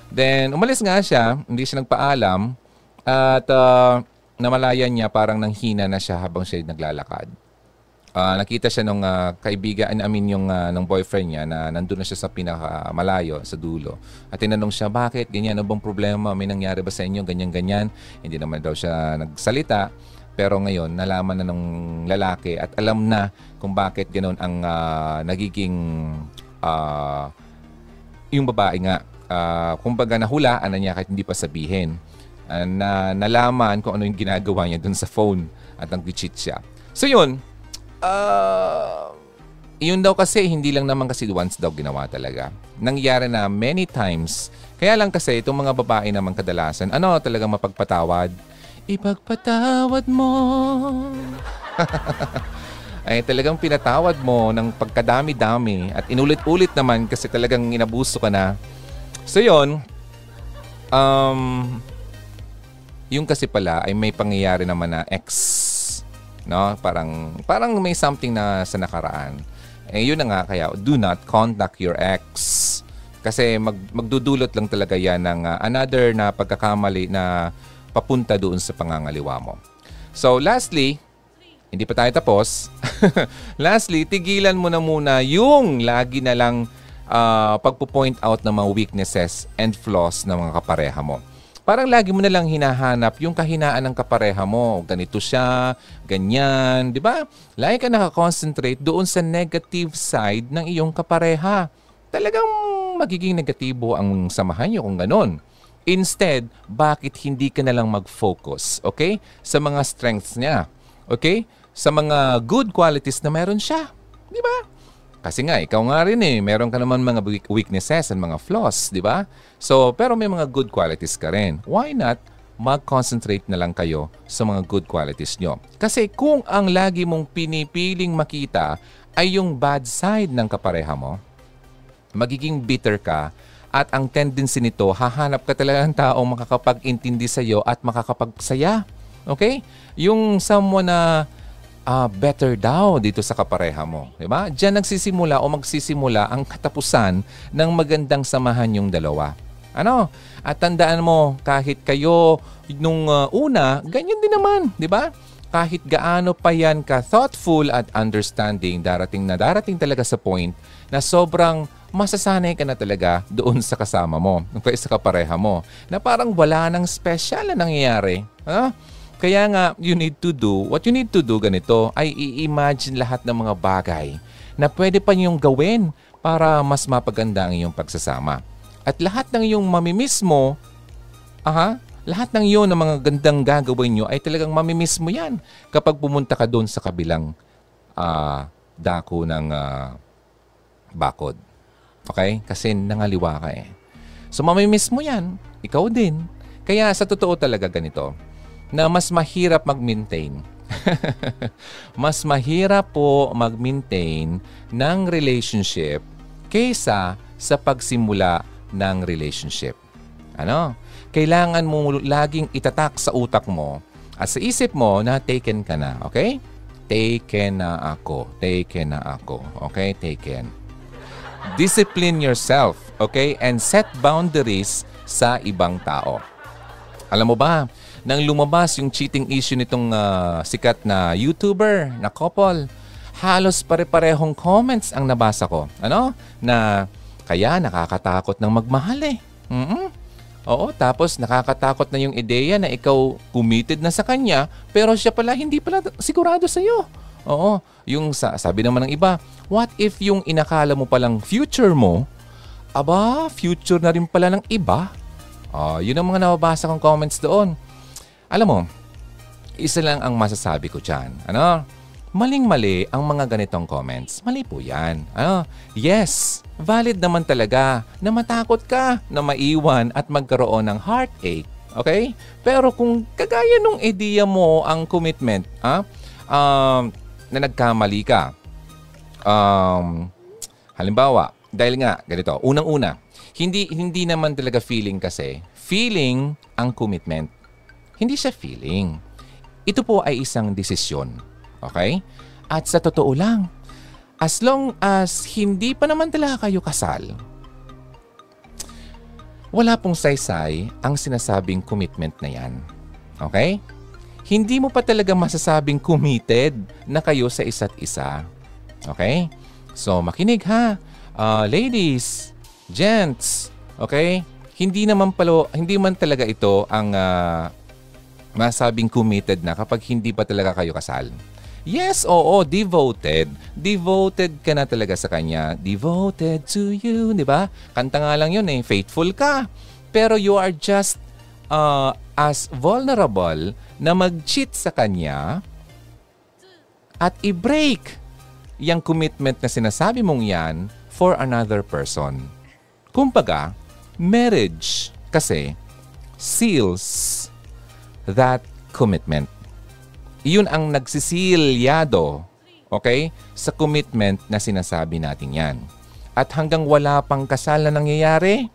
Then, umalis nga siya, hindi siya nagpaalam, at uh, namalayan niya parang nanghina na siya habang siya naglalakad uh, nakita siya nung uh, kaibigan, I mean yung uh, ng boyfriend niya na nandun na siya sa pinakamalayo, sa dulo. At tinanong siya, bakit? Ganyan, ano bang problema? May nangyari ba sa inyo? Ganyan-ganyan. Hindi naman daw siya nagsalita. Pero ngayon, nalaman na ng lalaki at alam na kung bakit ganoon ang uh, nagiging uh, yung babae nga. Uh, kumbaga nahulaan na niya kahit hindi pa sabihin. Uh, na nalaman kung ano yung ginagawa niya dun sa phone at nag-cheat siya. So yun, Uh, yun daw kasi, hindi lang naman kasi once daw ginawa talaga. Nangyari na many times. Kaya lang kasi, itong mga babae naman kadalasan, ano talaga mapagpatawad? Ipagpatawad mo. (laughs) ay talagang pinatawad mo ng pagkadami-dami at inulit-ulit naman kasi talagang inabuso ka na. So yon um, yung kasi pala ay may pangyayari naman na ex no? Parang parang may something na sa nakaraan. Eh yun na nga kaya do not contact your ex. Kasi mag, magdudulot lang talaga yan ng uh, another na pagkakamali na papunta doon sa pangangaliwa mo. So lastly, hindi pa tayo tapos. (laughs) lastly, tigilan mo na muna yung lagi na lang uh, pagpo-point out ng mga weaknesses and flaws ng mga kapareha mo parang lagi mo na lang hinahanap yung kahinaan ng kapareha mo. Ganito siya, ganyan, di ba? Lagi ka nakakonsentrate doon sa negative side ng iyong kapareha. Talagang magiging negatibo ang samahan niyo kung ganun. Instead, bakit hindi ka na lang mag-focus, okay? Sa mga strengths niya, okay? Sa mga good qualities na meron siya. Di ba? Kasi nga, ikaw nga rin eh, meron ka naman mga weaknesses and mga flaws, di ba? So, pero may mga good qualities ka rin. Why not mag-concentrate na lang kayo sa mga good qualities nyo? Kasi kung ang lagi mong pinipiling makita ay yung bad side ng kapareha mo, magiging bitter ka at ang tendency nito, hahanap ka talaga ng taong makakapag-intindi sa iyo at makakapagsaya. Okay? Yung someone na uh, better daw dito sa kapareha mo. Di ba? Diyan nagsisimula o magsisimula ang katapusan ng magandang samahan yung dalawa. Ano? At tandaan mo, kahit kayo nung uh, una, ganyan din naman, di ba? Kahit gaano pa yan ka thoughtful at understanding, darating na darating talaga sa point na sobrang masasanay ka na talaga doon sa kasama mo, sa kapareha mo, na parang wala nang special na nangyayari. Huh? Kaya nga, you need to do, what you need to do ganito ay i-imagine lahat ng mga bagay na pwede pa niyong gawin para mas mapaganda ang iyong pagsasama. At lahat ng iyong mamimiss mo, aha, lahat ng iyon ng mga gandang gagawin nyo ay talagang mamimiss mo yan kapag pumunta ka doon sa kabilang uh, dako ng uh, bakod. Okay? Kasi nangaliwa ka eh. So mamimiss mo yan. Ikaw din. Kaya sa totoo talaga ganito na mas mahirap mag-maintain. (laughs) mas mahirap po mag-maintain ng relationship kaysa sa pagsimula ng relationship. Ano? Kailangan mo laging itatak sa utak mo at sa isip mo na taken ka na, okay? Taken na ako. Taken na ako. Okay? Taken. Discipline yourself, okay? And set boundaries sa ibang tao. Alam mo ba, nang lumabas yung cheating issue nitong uh, sikat na YouTuber na couple, halos pare-parehong comments ang nabasa ko. Ano? Na kaya nakakatakot ng magmahal eh. Mm-mm. Oo, tapos nakakatakot na yung ideya na ikaw committed na sa kanya pero siya pala hindi pala sigurado sa iyo. Oo, yung sa, sabi naman ng iba, what if yung inakala mo palang future mo, aba, future na rin pala ng iba? Oh, yun ang mga nababasa kong comments doon. Alam mo, isa lang ang masasabi ko dyan. Ano? Maling-mali ang mga ganitong comments. Mali po yan. Ano? Yes, valid naman talaga na matakot ka na maiwan at magkaroon ng heartache. Okay? Pero kung kagaya nung idea mo ang commitment, ah, um, na nagkamali ka, um, halimbawa, dahil nga, ganito, unang-una, hindi, hindi naman talaga feeling kasi, feeling ang commitment. Hindi siya feeling. Ito po ay isang desisyon. Okay? At sa totoo lang, as long as hindi pa naman talaga kayo kasal, wala pong saysay ang sinasabing commitment na yan. Okay? Hindi mo pa talaga masasabing committed na kayo sa isa't isa. Okay? So, makinig ha. Uh, ladies, gents, okay? Hindi naman palo, hindi man talaga ito ang uh, masabing committed na kapag hindi pa talaga kayo kasal. Yes, oo, devoted. Devoted ka na talaga sa kanya. Devoted to you, di ba? Kanta nga lang yun eh, faithful ka. Pero you are just uh, as vulnerable na mag-cheat sa kanya at i-break yung commitment na sinasabi mong yan for another person. Kumbaga, marriage kasi seals that commitment. Iyon ang nagsisilyado, okay, sa commitment na sinasabi natin yan. At hanggang wala pang kasal na nangyayari,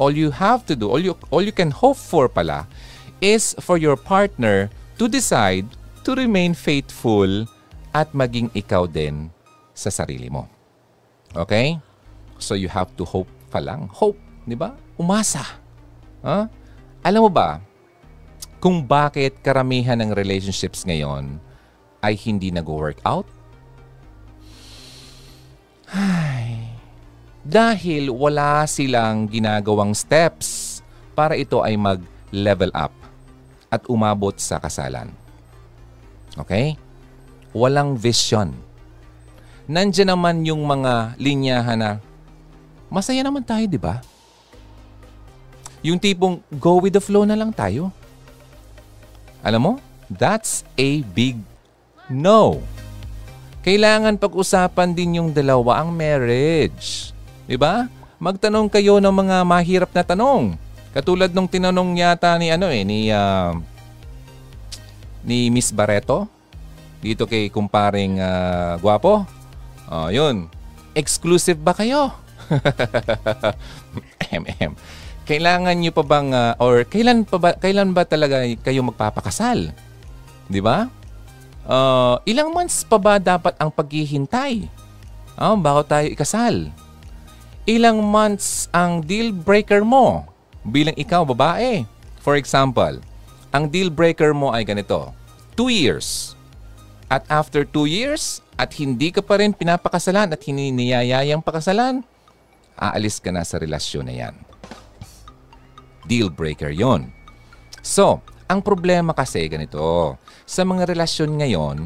all you have to do, all you, all you can hope for pala, is for your partner to decide to remain faithful at maging ikaw din sa sarili mo. Okay? So you have to hope pa lang. Hope, di ba? Umasa. Huh? Alam mo ba, kung bakit karamihan ng relationships ngayon ay hindi nag-work out? Ay, dahil wala silang ginagawang steps para ito ay mag-level up at umabot sa kasalan. Okay? Walang vision. Nandiyan naman yung mga linyahan na masaya naman tayo, di ba? Yung tipong go with the flow na lang tayo. Alam mo, that's a big no. Kailangan pag-usapan din yung dalawa ang marriage. Di ba? Magtanong kayo ng mga mahirap na tanong. Katulad nung tinanong yata ni ano eh, ni uh, ni Miss Barreto dito kay kumparing uh, gwapo. Oh, yun. Exclusive ba kayo? (laughs) MM kailangan niyo pa bang uh, or kailan pa ba kailan ba talaga kayo magpapakasal? 'Di ba? Uh, ilang months pa ba dapat ang paghihintay? Oh, bago tayo ikasal. Ilang months ang deal breaker mo bilang ikaw babae? For example, ang deal breaker mo ay ganito, 2 years. At after 2 years, at hindi ka pa rin pinapakasalan at hininiyayayang pakasalan, aalis ka na sa relasyon na yan. Deal breaker yon. So, ang problema kasi ganito, sa mga relasyon ngayon,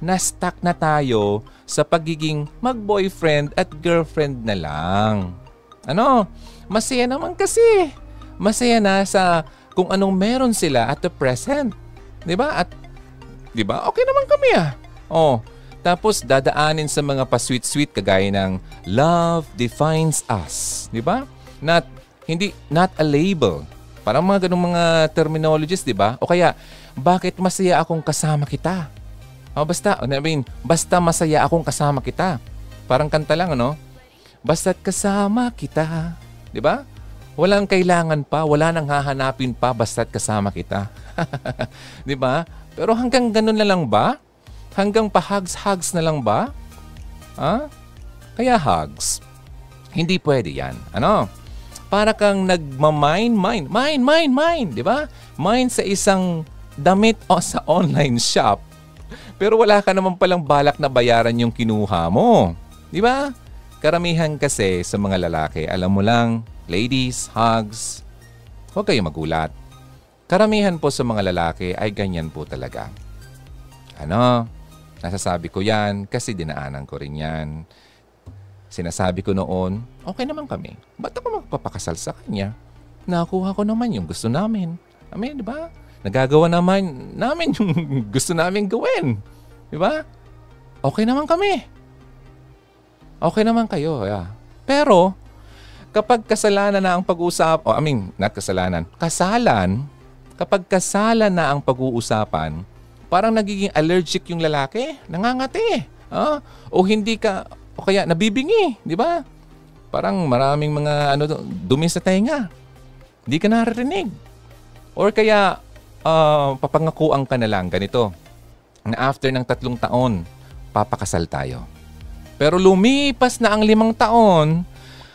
na-stuck na tayo sa pagiging mag-boyfriend at girlfriend na lang. Ano? Masaya naman kasi. Masaya na sa kung anong meron sila at the present. 'Di ba? At 'di ba? Okay naman kami ah. Oh, tapos dadaanin sa mga pa-sweet-sweet kagaya ng love defines us, 'di ba? Not hindi not a label. Parang mga ganung mga terminologies, 'di ba? O kaya bakit masaya akong kasama kita? Oh, basta, I mean, basta masaya akong kasama kita. Parang kanta lang, ano? Basta't kasama kita. Di ba? Walang kailangan pa, wala nang hahanapin pa, basta't kasama kita. (laughs) Di ba? Pero hanggang ganun na lang ba? Hanggang pa-hugs-hugs na lang ba? Ha? Kaya hugs. Hindi pwede yan. Ano? Para kang nagma-mine, mine, mine, mine, mine. Di ba? Mine sa isang damit o sa online shop, pero wala ka naman palang balak na bayaran yung kinuha mo. Di ba? Karamihan kasi sa mga lalaki, alam mo lang, ladies, hugs, huwag kayo magulat. Karamihan po sa mga lalaki ay ganyan po talaga. Ano? Nasasabi ko yan kasi dinaanan ko rin yan. Sinasabi ko noon, okay naman kami. Ba't ako magpapakasal sa kanya? Nakuha ko naman yung gusto namin. I mean, di ba? nagagawa naman namin yung (laughs) gusto namin gawin. Di ba? Okay naman kami. Okay naman kayo. Yeah. Pero, kapag kasalanan na ang pag-uusap, oh, I mean, not kasalanan, kasalan, kapag kasalan na ang pag-uusapan, parang nagiging allergic yung lalaki, nangangati. Ah? O hindi ka, o kaya nabibingi, di ba? Parang maraming mga ano, dumi sa tenga. Hindi ka naririnig. Or kaya uh, papangakuan ka na lang ganito na after ng tatlong taon, papakasal tayo. Pero lumipas na ang limang taon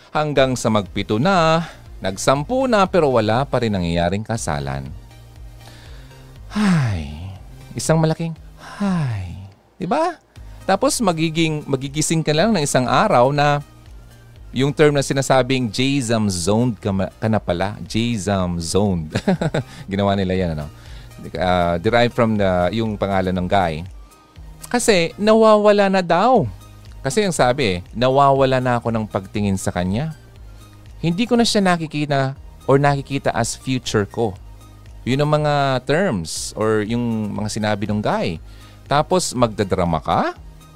hanggang sa magpito na, nagsampu na pero wala pa rin nangyayaring kasalan. Hay, isang malaking hay. 'Di ba? Tapos magiging magigising ka lang ng isang araw na yung term na sinasabing J-Zam zoned ka, ka na pala. J-Zam zoned. (laughs) Ginawa nila yan, ano? Uh, derived from the, yung pangalan ng guy. Kasi nawawala na daw. Kasi yung sabi, nawawala na ako ng pagtingin sa kanya. Hindi ko na siya nakikita or nakikita as future ko. Yun ang mga terms or yung mga sinabi ng guy. Tapos magdadrama ka?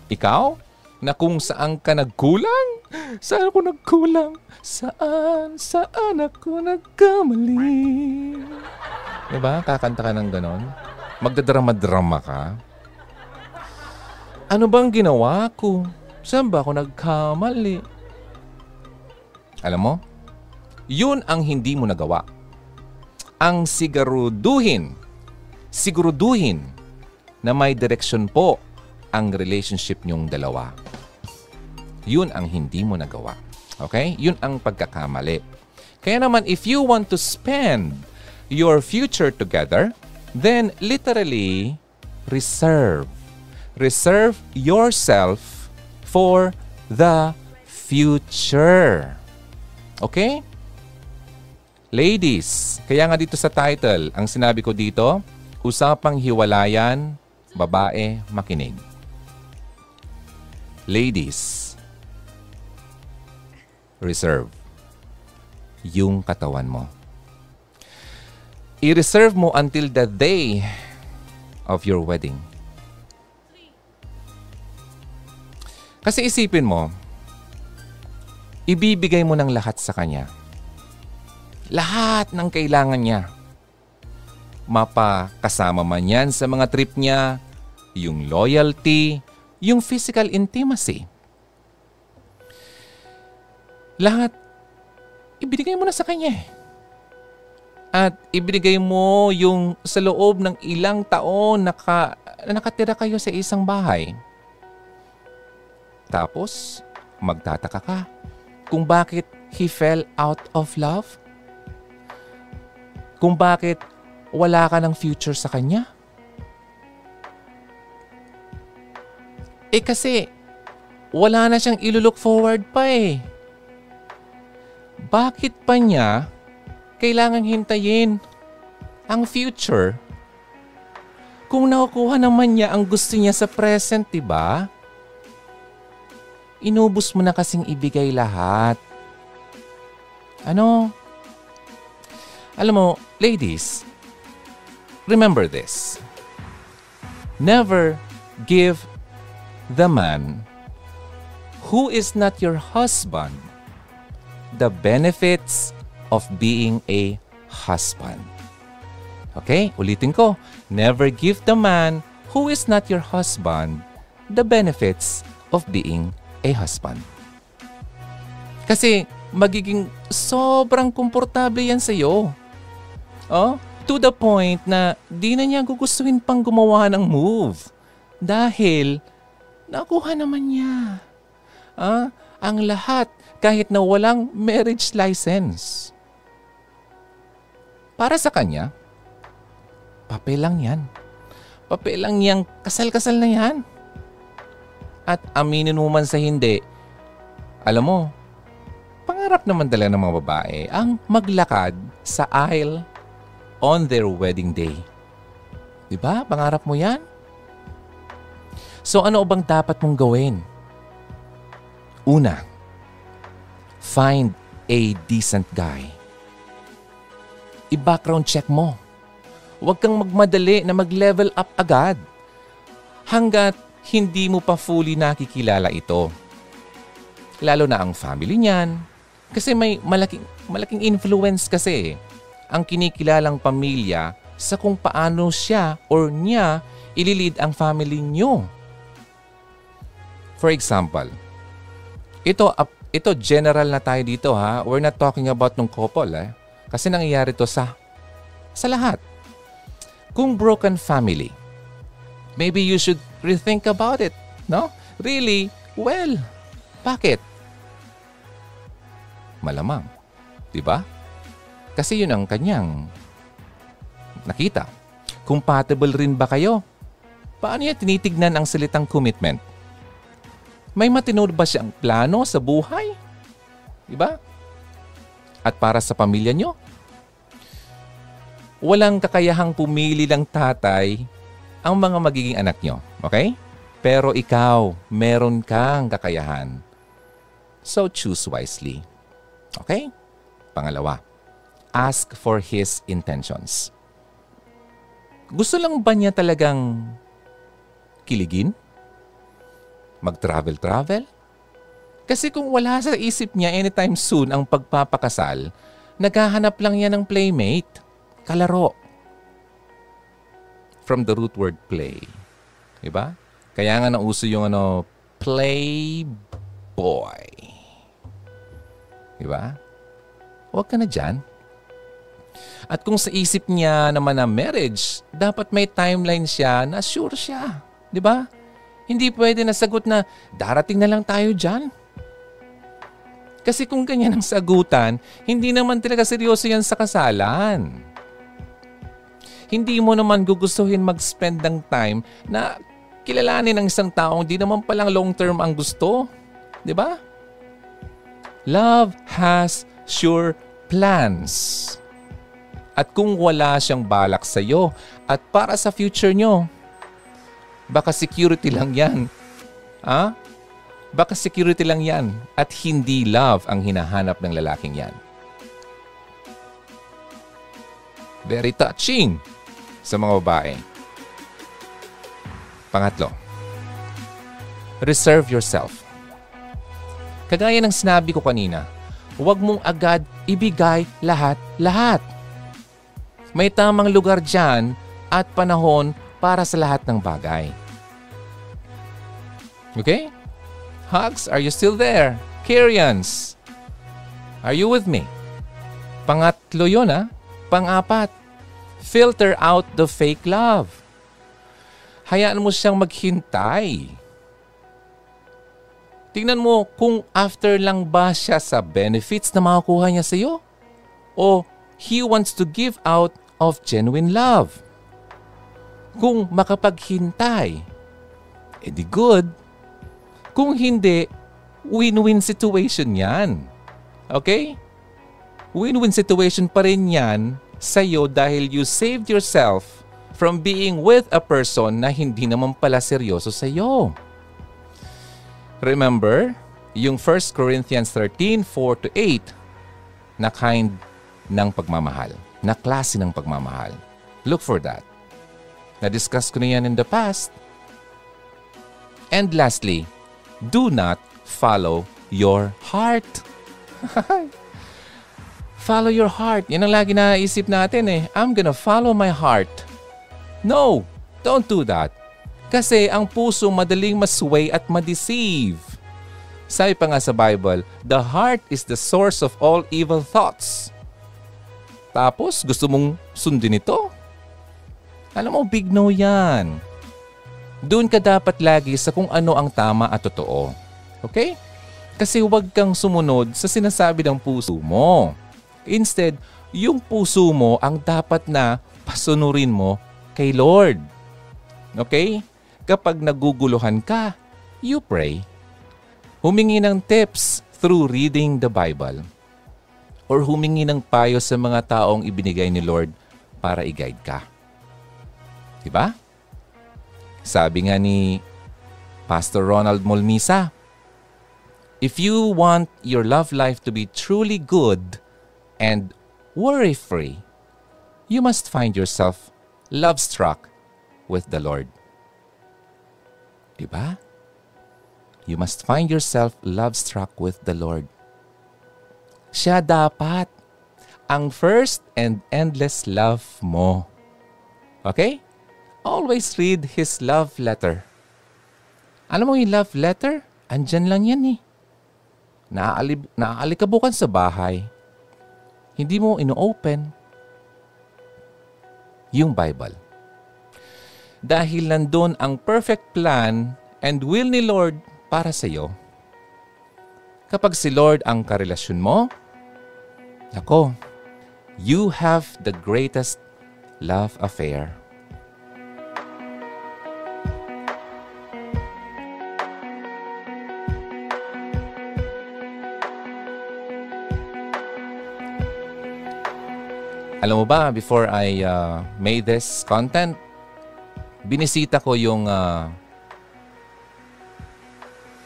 Ikaw? Na kung saan ka nagkulang? Saan ako nagkulang? Saan, saan ako nagkamali? Diba? Kakanta ka ng ganon. Magdadrama-drama ka. Ano bang ginawa ko? Saan ba ako nagkamali? Alam mo, yun ang hindi mo nagawa. Ang siguruduhin, siguruduhin na may direksyon po ang relationship niyong dalawa. Yun ang hindi mo nagawa. Okay? Yun ang pagkakamali. Kaya naman, if you want to spend your future together, then literally reserve. Reserve yourself for the future. Okay? Ladies, kaya nga dito sa title, ang sinabi ko dito, usapang hiwalayan, babae, makinig. Ladies, reserve yung katawan mo. I-reserve mo until the day of your wedding. Kasi isipin mo, ibibigay mo ng lahat sa kanya. Lahat ng kailangan niya. Mapakasama man yan sa mga trip niya, yung loyalty, yung physical intimacy. Lahat, ibinigay mo na sa kanya eh. at ibinigay mo yung sa loob ng ilang taon naka, nakatira kayo sa isang bahay. Tapos, magtataka ka kung bakit he fell out of love? Kung bakit wala ka ng future sa kanya? Eh kasi, wala na siyang ilulook forward pa eh. Bakit pa niya kailangan hintayin ang future? Kung nakukuha naman niya ang gusto niya sa present, di ba? Inubos mo na kasing ibigay lahat. Ano? Alam mo, ladies, remember this. Never give the man who is not your husband the benefits of being a husband. Okay? Ulitin ko. Never give the man who is not your husband the benefits of being a husband. Kasi magiging sobrang komportable yan sa'yo. Oh, to the point na di na niya gugustuhin pang gumawa ng move. Dahil nakuha naman niya. Ah, ang lahat kahit na walang marriage license. Para sa kanya, papel lang yan. Papel lang yang kasal-kasal na yan. At aminin mo man sa hindi, alam mo, pangarap naman talaga ng mga babae ang maglakad sa aisle on their wedding day. Di ba? Pangarap mo yan? So ano bang dapat mong gawin? Una, find a decent guy. I-background check mo. Huwag kang magmadali na mag-level up agad hanggat hindi mo pa fully nakikilala ito. Lalo na ang family niyan. Kasi may malaking, malaking influence kasi ang kinikilalang pamilya sa kung paano siya or niya ililid ang family niyo. For example, ito ito general na tayo dito ha. We're not talking about nung couple eh. Kasi nangyayari to sa sa lahat. Kung broken family, maybe you should rethink about it, no? Really? Well, bakit? Malamang, 'di ba? Kasi 'yun ang kanyang nakita. Compatible rin ba kayo? Paano niya tinitignan ang salitang commitment? May matino ba siyang plano sa buhay? Di ba? At para sa pamilya nyo? Walang kakayahang pumili ng tatay ang mga magiging anak nyo. Okay? Pero ikaw, meron kang kakayahan. So choose wisely. Okay? Pangalawa, ask for his intentions. Gusto lang ba niya talagang kiligin? Mag-travel-travel? Kasi kung wala sa isip niya anytime soon ang pagpapakasal, naghahanap lang yan ng playmate, kalaro. From the root word play. Diba? Kaya nga nauso yung ano, playboy. Diba? Huwag ka na dyan. At kung sa isip niya naman na marriage, dapat may timeline siya na sure siya. Di ba? Hindi pwede na sagot na darating na lang tayo dyan. Kasi kung ganyan ang sagutan, hindi naman talaga seryoso yan sa kasalan. Hindi mo naman gugustuhin mag-spend ng time na kilalanin ng isang taong di naman palang long term ang gusto. Di ba? Love has sure plans. At kung wala siyang balak sa iyo at para sa future nyo, Baka security lang yan. Ha? Baka security lang yan at hindi love ang hinahanap ng lalaking yan. Very touching sa mga babae. Pangatlo, reserve yourself. Kagaya ng sinabi ko kanina, huwag mong agad ibigay lahat-lahat. May tamang lugar dyan at panahon para sa lahat ng bagay. Okay? Hugs, are you still there? Kyrians, are you with me? Pangatlo yun ha. Pang-apat, filter out the fake love. Hayaan mo siyang maghintay. Tingnan mo kung after lang ba siya sa benefits na makukuha niya sa iyo o he wants to give out of genuine love. Kung makapaghintay, edi good. Kung hindi, win-win situation yan. Okay? Win-win situation pa rin yan sa'yo dahil you saved yourself from being with a person na hindi naman pala seryoso sa'yo. Remember, yung 1 Corinthians 13, 4 to 8 na kind ng pagmamahal, na klase ng pagmamahal. Look for that. Na-discuss ko na yan in the past. And lastly, do not follow your heart. (laughs) follow your heart. Yan ang lagi naisip natin eh. I'm gonna follow my heart. No, don't do that. Kasi ang puso madaling masway at madeceive. Sabi pa nga sa Bible, the heart is the source of all evil thoughts. Tapos, gusto mong sundin ito? Alam mo, big no yan. Doon ka dapat lagi sa kung ano ang tama at totoo. Okay? Kasi huwag kang sumunod sa sinasabi ng puso mo. Instead, yung puso mo ang dapat na pasunurin mo kay Lord. Okay? kapag naguguluhan ka, you pray. Humingi ng tips through reading the Bible. Or humingi ng payo sa mga taong ibinigay ni Lord para i-guide ka. Diba? Sabi nga ni Pastor Ronald Molmisa, If you want your love life to be truly good and worry-free, you must find yourself love-struck with the Lord. Diba? You must find yourself love-struck with the Lord. Siya dapat ang first and endless love mo. Okay? Always read His love letter. Alam mo yung love letter? Andyan lang yan eh. Naaalib, naaalikabukan sa bahay. Hindi mo ino-open yung Bible dahil nandun ang perfect plan and will ni Lord para sa iyo. Kapag si Lord ang karelasyon mo, ako, you have the greatest love affair. Alam mo ba, before I uh, made this content, binisita ko yung uh,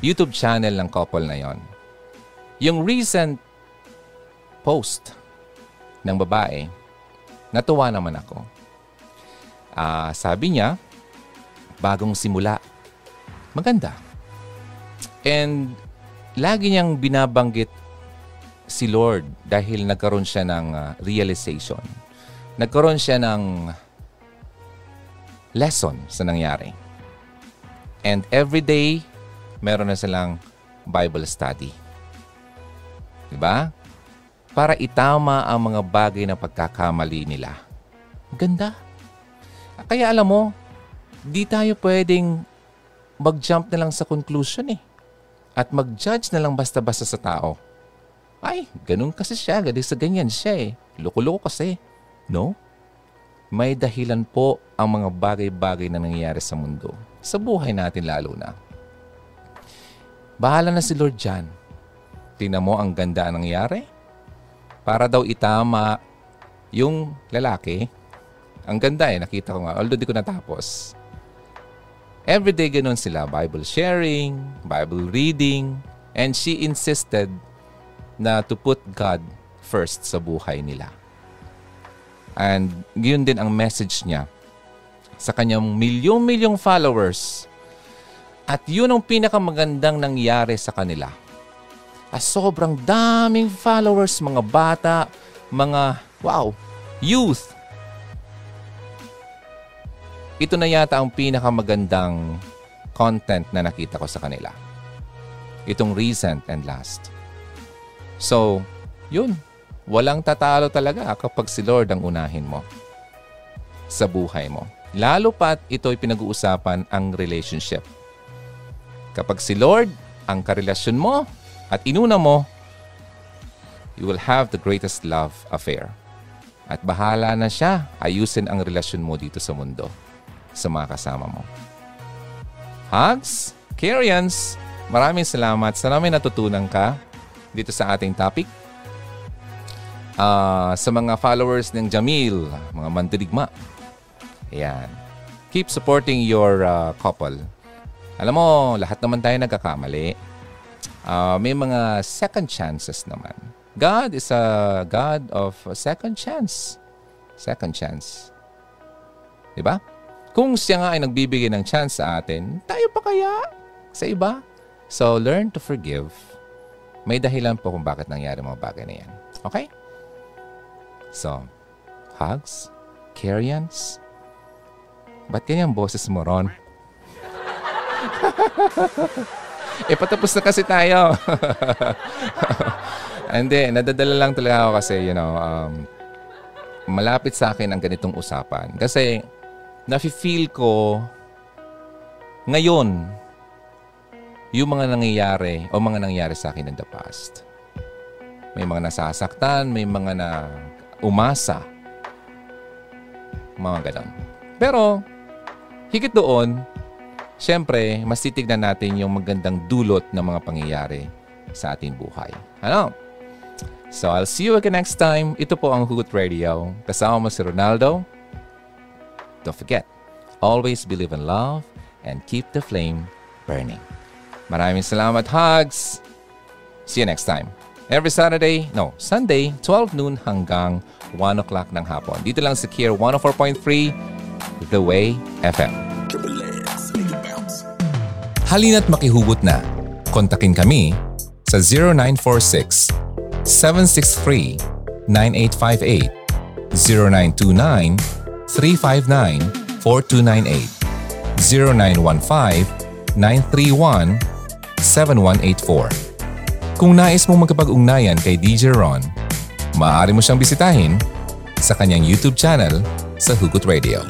YouTube channel ng couple na yon. Yung recent post ng babae, natuwa naman ako. Uh, sabi niya, bagong simula. Maganda. And lagi niyang binabanggit si Lord dahil nagkaroon siya ng uh, realization. Nagkaroon siya ng lesson sa nangyari. And every day, meron na silang Bible study. Diba? Para itama ang mga bagay na pagkakamali nila. Ganda. Kaya alam mo, di tayo pwedeng mag-jump na lang sa conclusion eh. At mag-judge na lang basta-basta sa tao. Ay, ganun kasi siya, ganun sa ganyan siya eh. Loko-loko kasi. No? may dahilan po ang mga bagay-bagay na nangyayari sa mundo. Sa buhay natin lalo na. Bahala na si Lord dyan. Tingnan mo ang ganda ang nangyari. Para daw itama yung lalaki. Ang ganda eh, nakita ko nga. Although di ko natapos. Everyday ganun sila. Bible sharing, Bible reading. And she insisted na to put God first sa buhay nila. And yun din ang message niya sa kanyang milyong-milyong followers. At yun ang pinakamagandang nangyari sa kanila. As sobrang daming followers, mga bata, mga, wow, youth. Ito na yata ang pinakamagandang content na nakita ko sa kanila. Itong recent and last. So, yun. walang tatalo talaga kapag si Lord ang unahin mo sa buhay mo. Lalo pat ito'y pinag-uusapan ang relationship. Kapag si Lord ang karelasyon mo at inuna mo, you will have the greatest love affair. At bahala na siya ayusin ang relasyon mo dito sa mundo sa mga kasama mo. Hugs, Kyrians, maraming salamat. Sana may natutunan ka dito sa ating topic. Ah, sa mga followers ng Jamil, mga mandirigma. Ayan. Keep supporting your uh, couple. Alam mo, lahat naman tayo nagkakamali. Ah, may mga second chances naman. God is a God of second chance. Second chance. 'Di ba? Kung siya nga ay nagbibigay ng chance sa atin, tayo pa kaya sa iba? So, learn to forgive. May dahilan po kung bakit nangyari mga bagay na yan. Okay? So, hugs, carrions. Ba't ganyan boses mo, Ron? (laughs) eh, patapos na kasi tayo. (laughs) Hindi, nadadala lang talaga ako kasi, you know, um, malapit sa akin ang ganitong usapan. Kasi, nafe-feel ko ngayon yung mga nangyayari o mga nangyayari sa akin in the past. May mga nasasaktan, may mga na umasa. Mga ganon. Pero, higit doon, syempre, mas titignan natin yung magandang dulot ng mga pangyayari sa ating buhay. Ano? So, I'll see you again next time. Ito po ang Hugot Radio. Kasama mo si Ronaldo. Don't forget, always believe in love and keep the flame burning. Maraming salamat, Hugs! See you next time. Every Saturday, no, Sunday, 12 noon hanggang 1 o'clock ng hapon. Dito lang sa Kier 104.3, The Way FM. Halina't makihugot na. Kontakin kami sa 0946 763 9858 0929 359 4298 0915 931 7184 Kung nais mong magkapag-ugnayan kay DJ Ron, maaari mo siyang bisitahin sa kanyang YouTube channel sa Hugot Radio.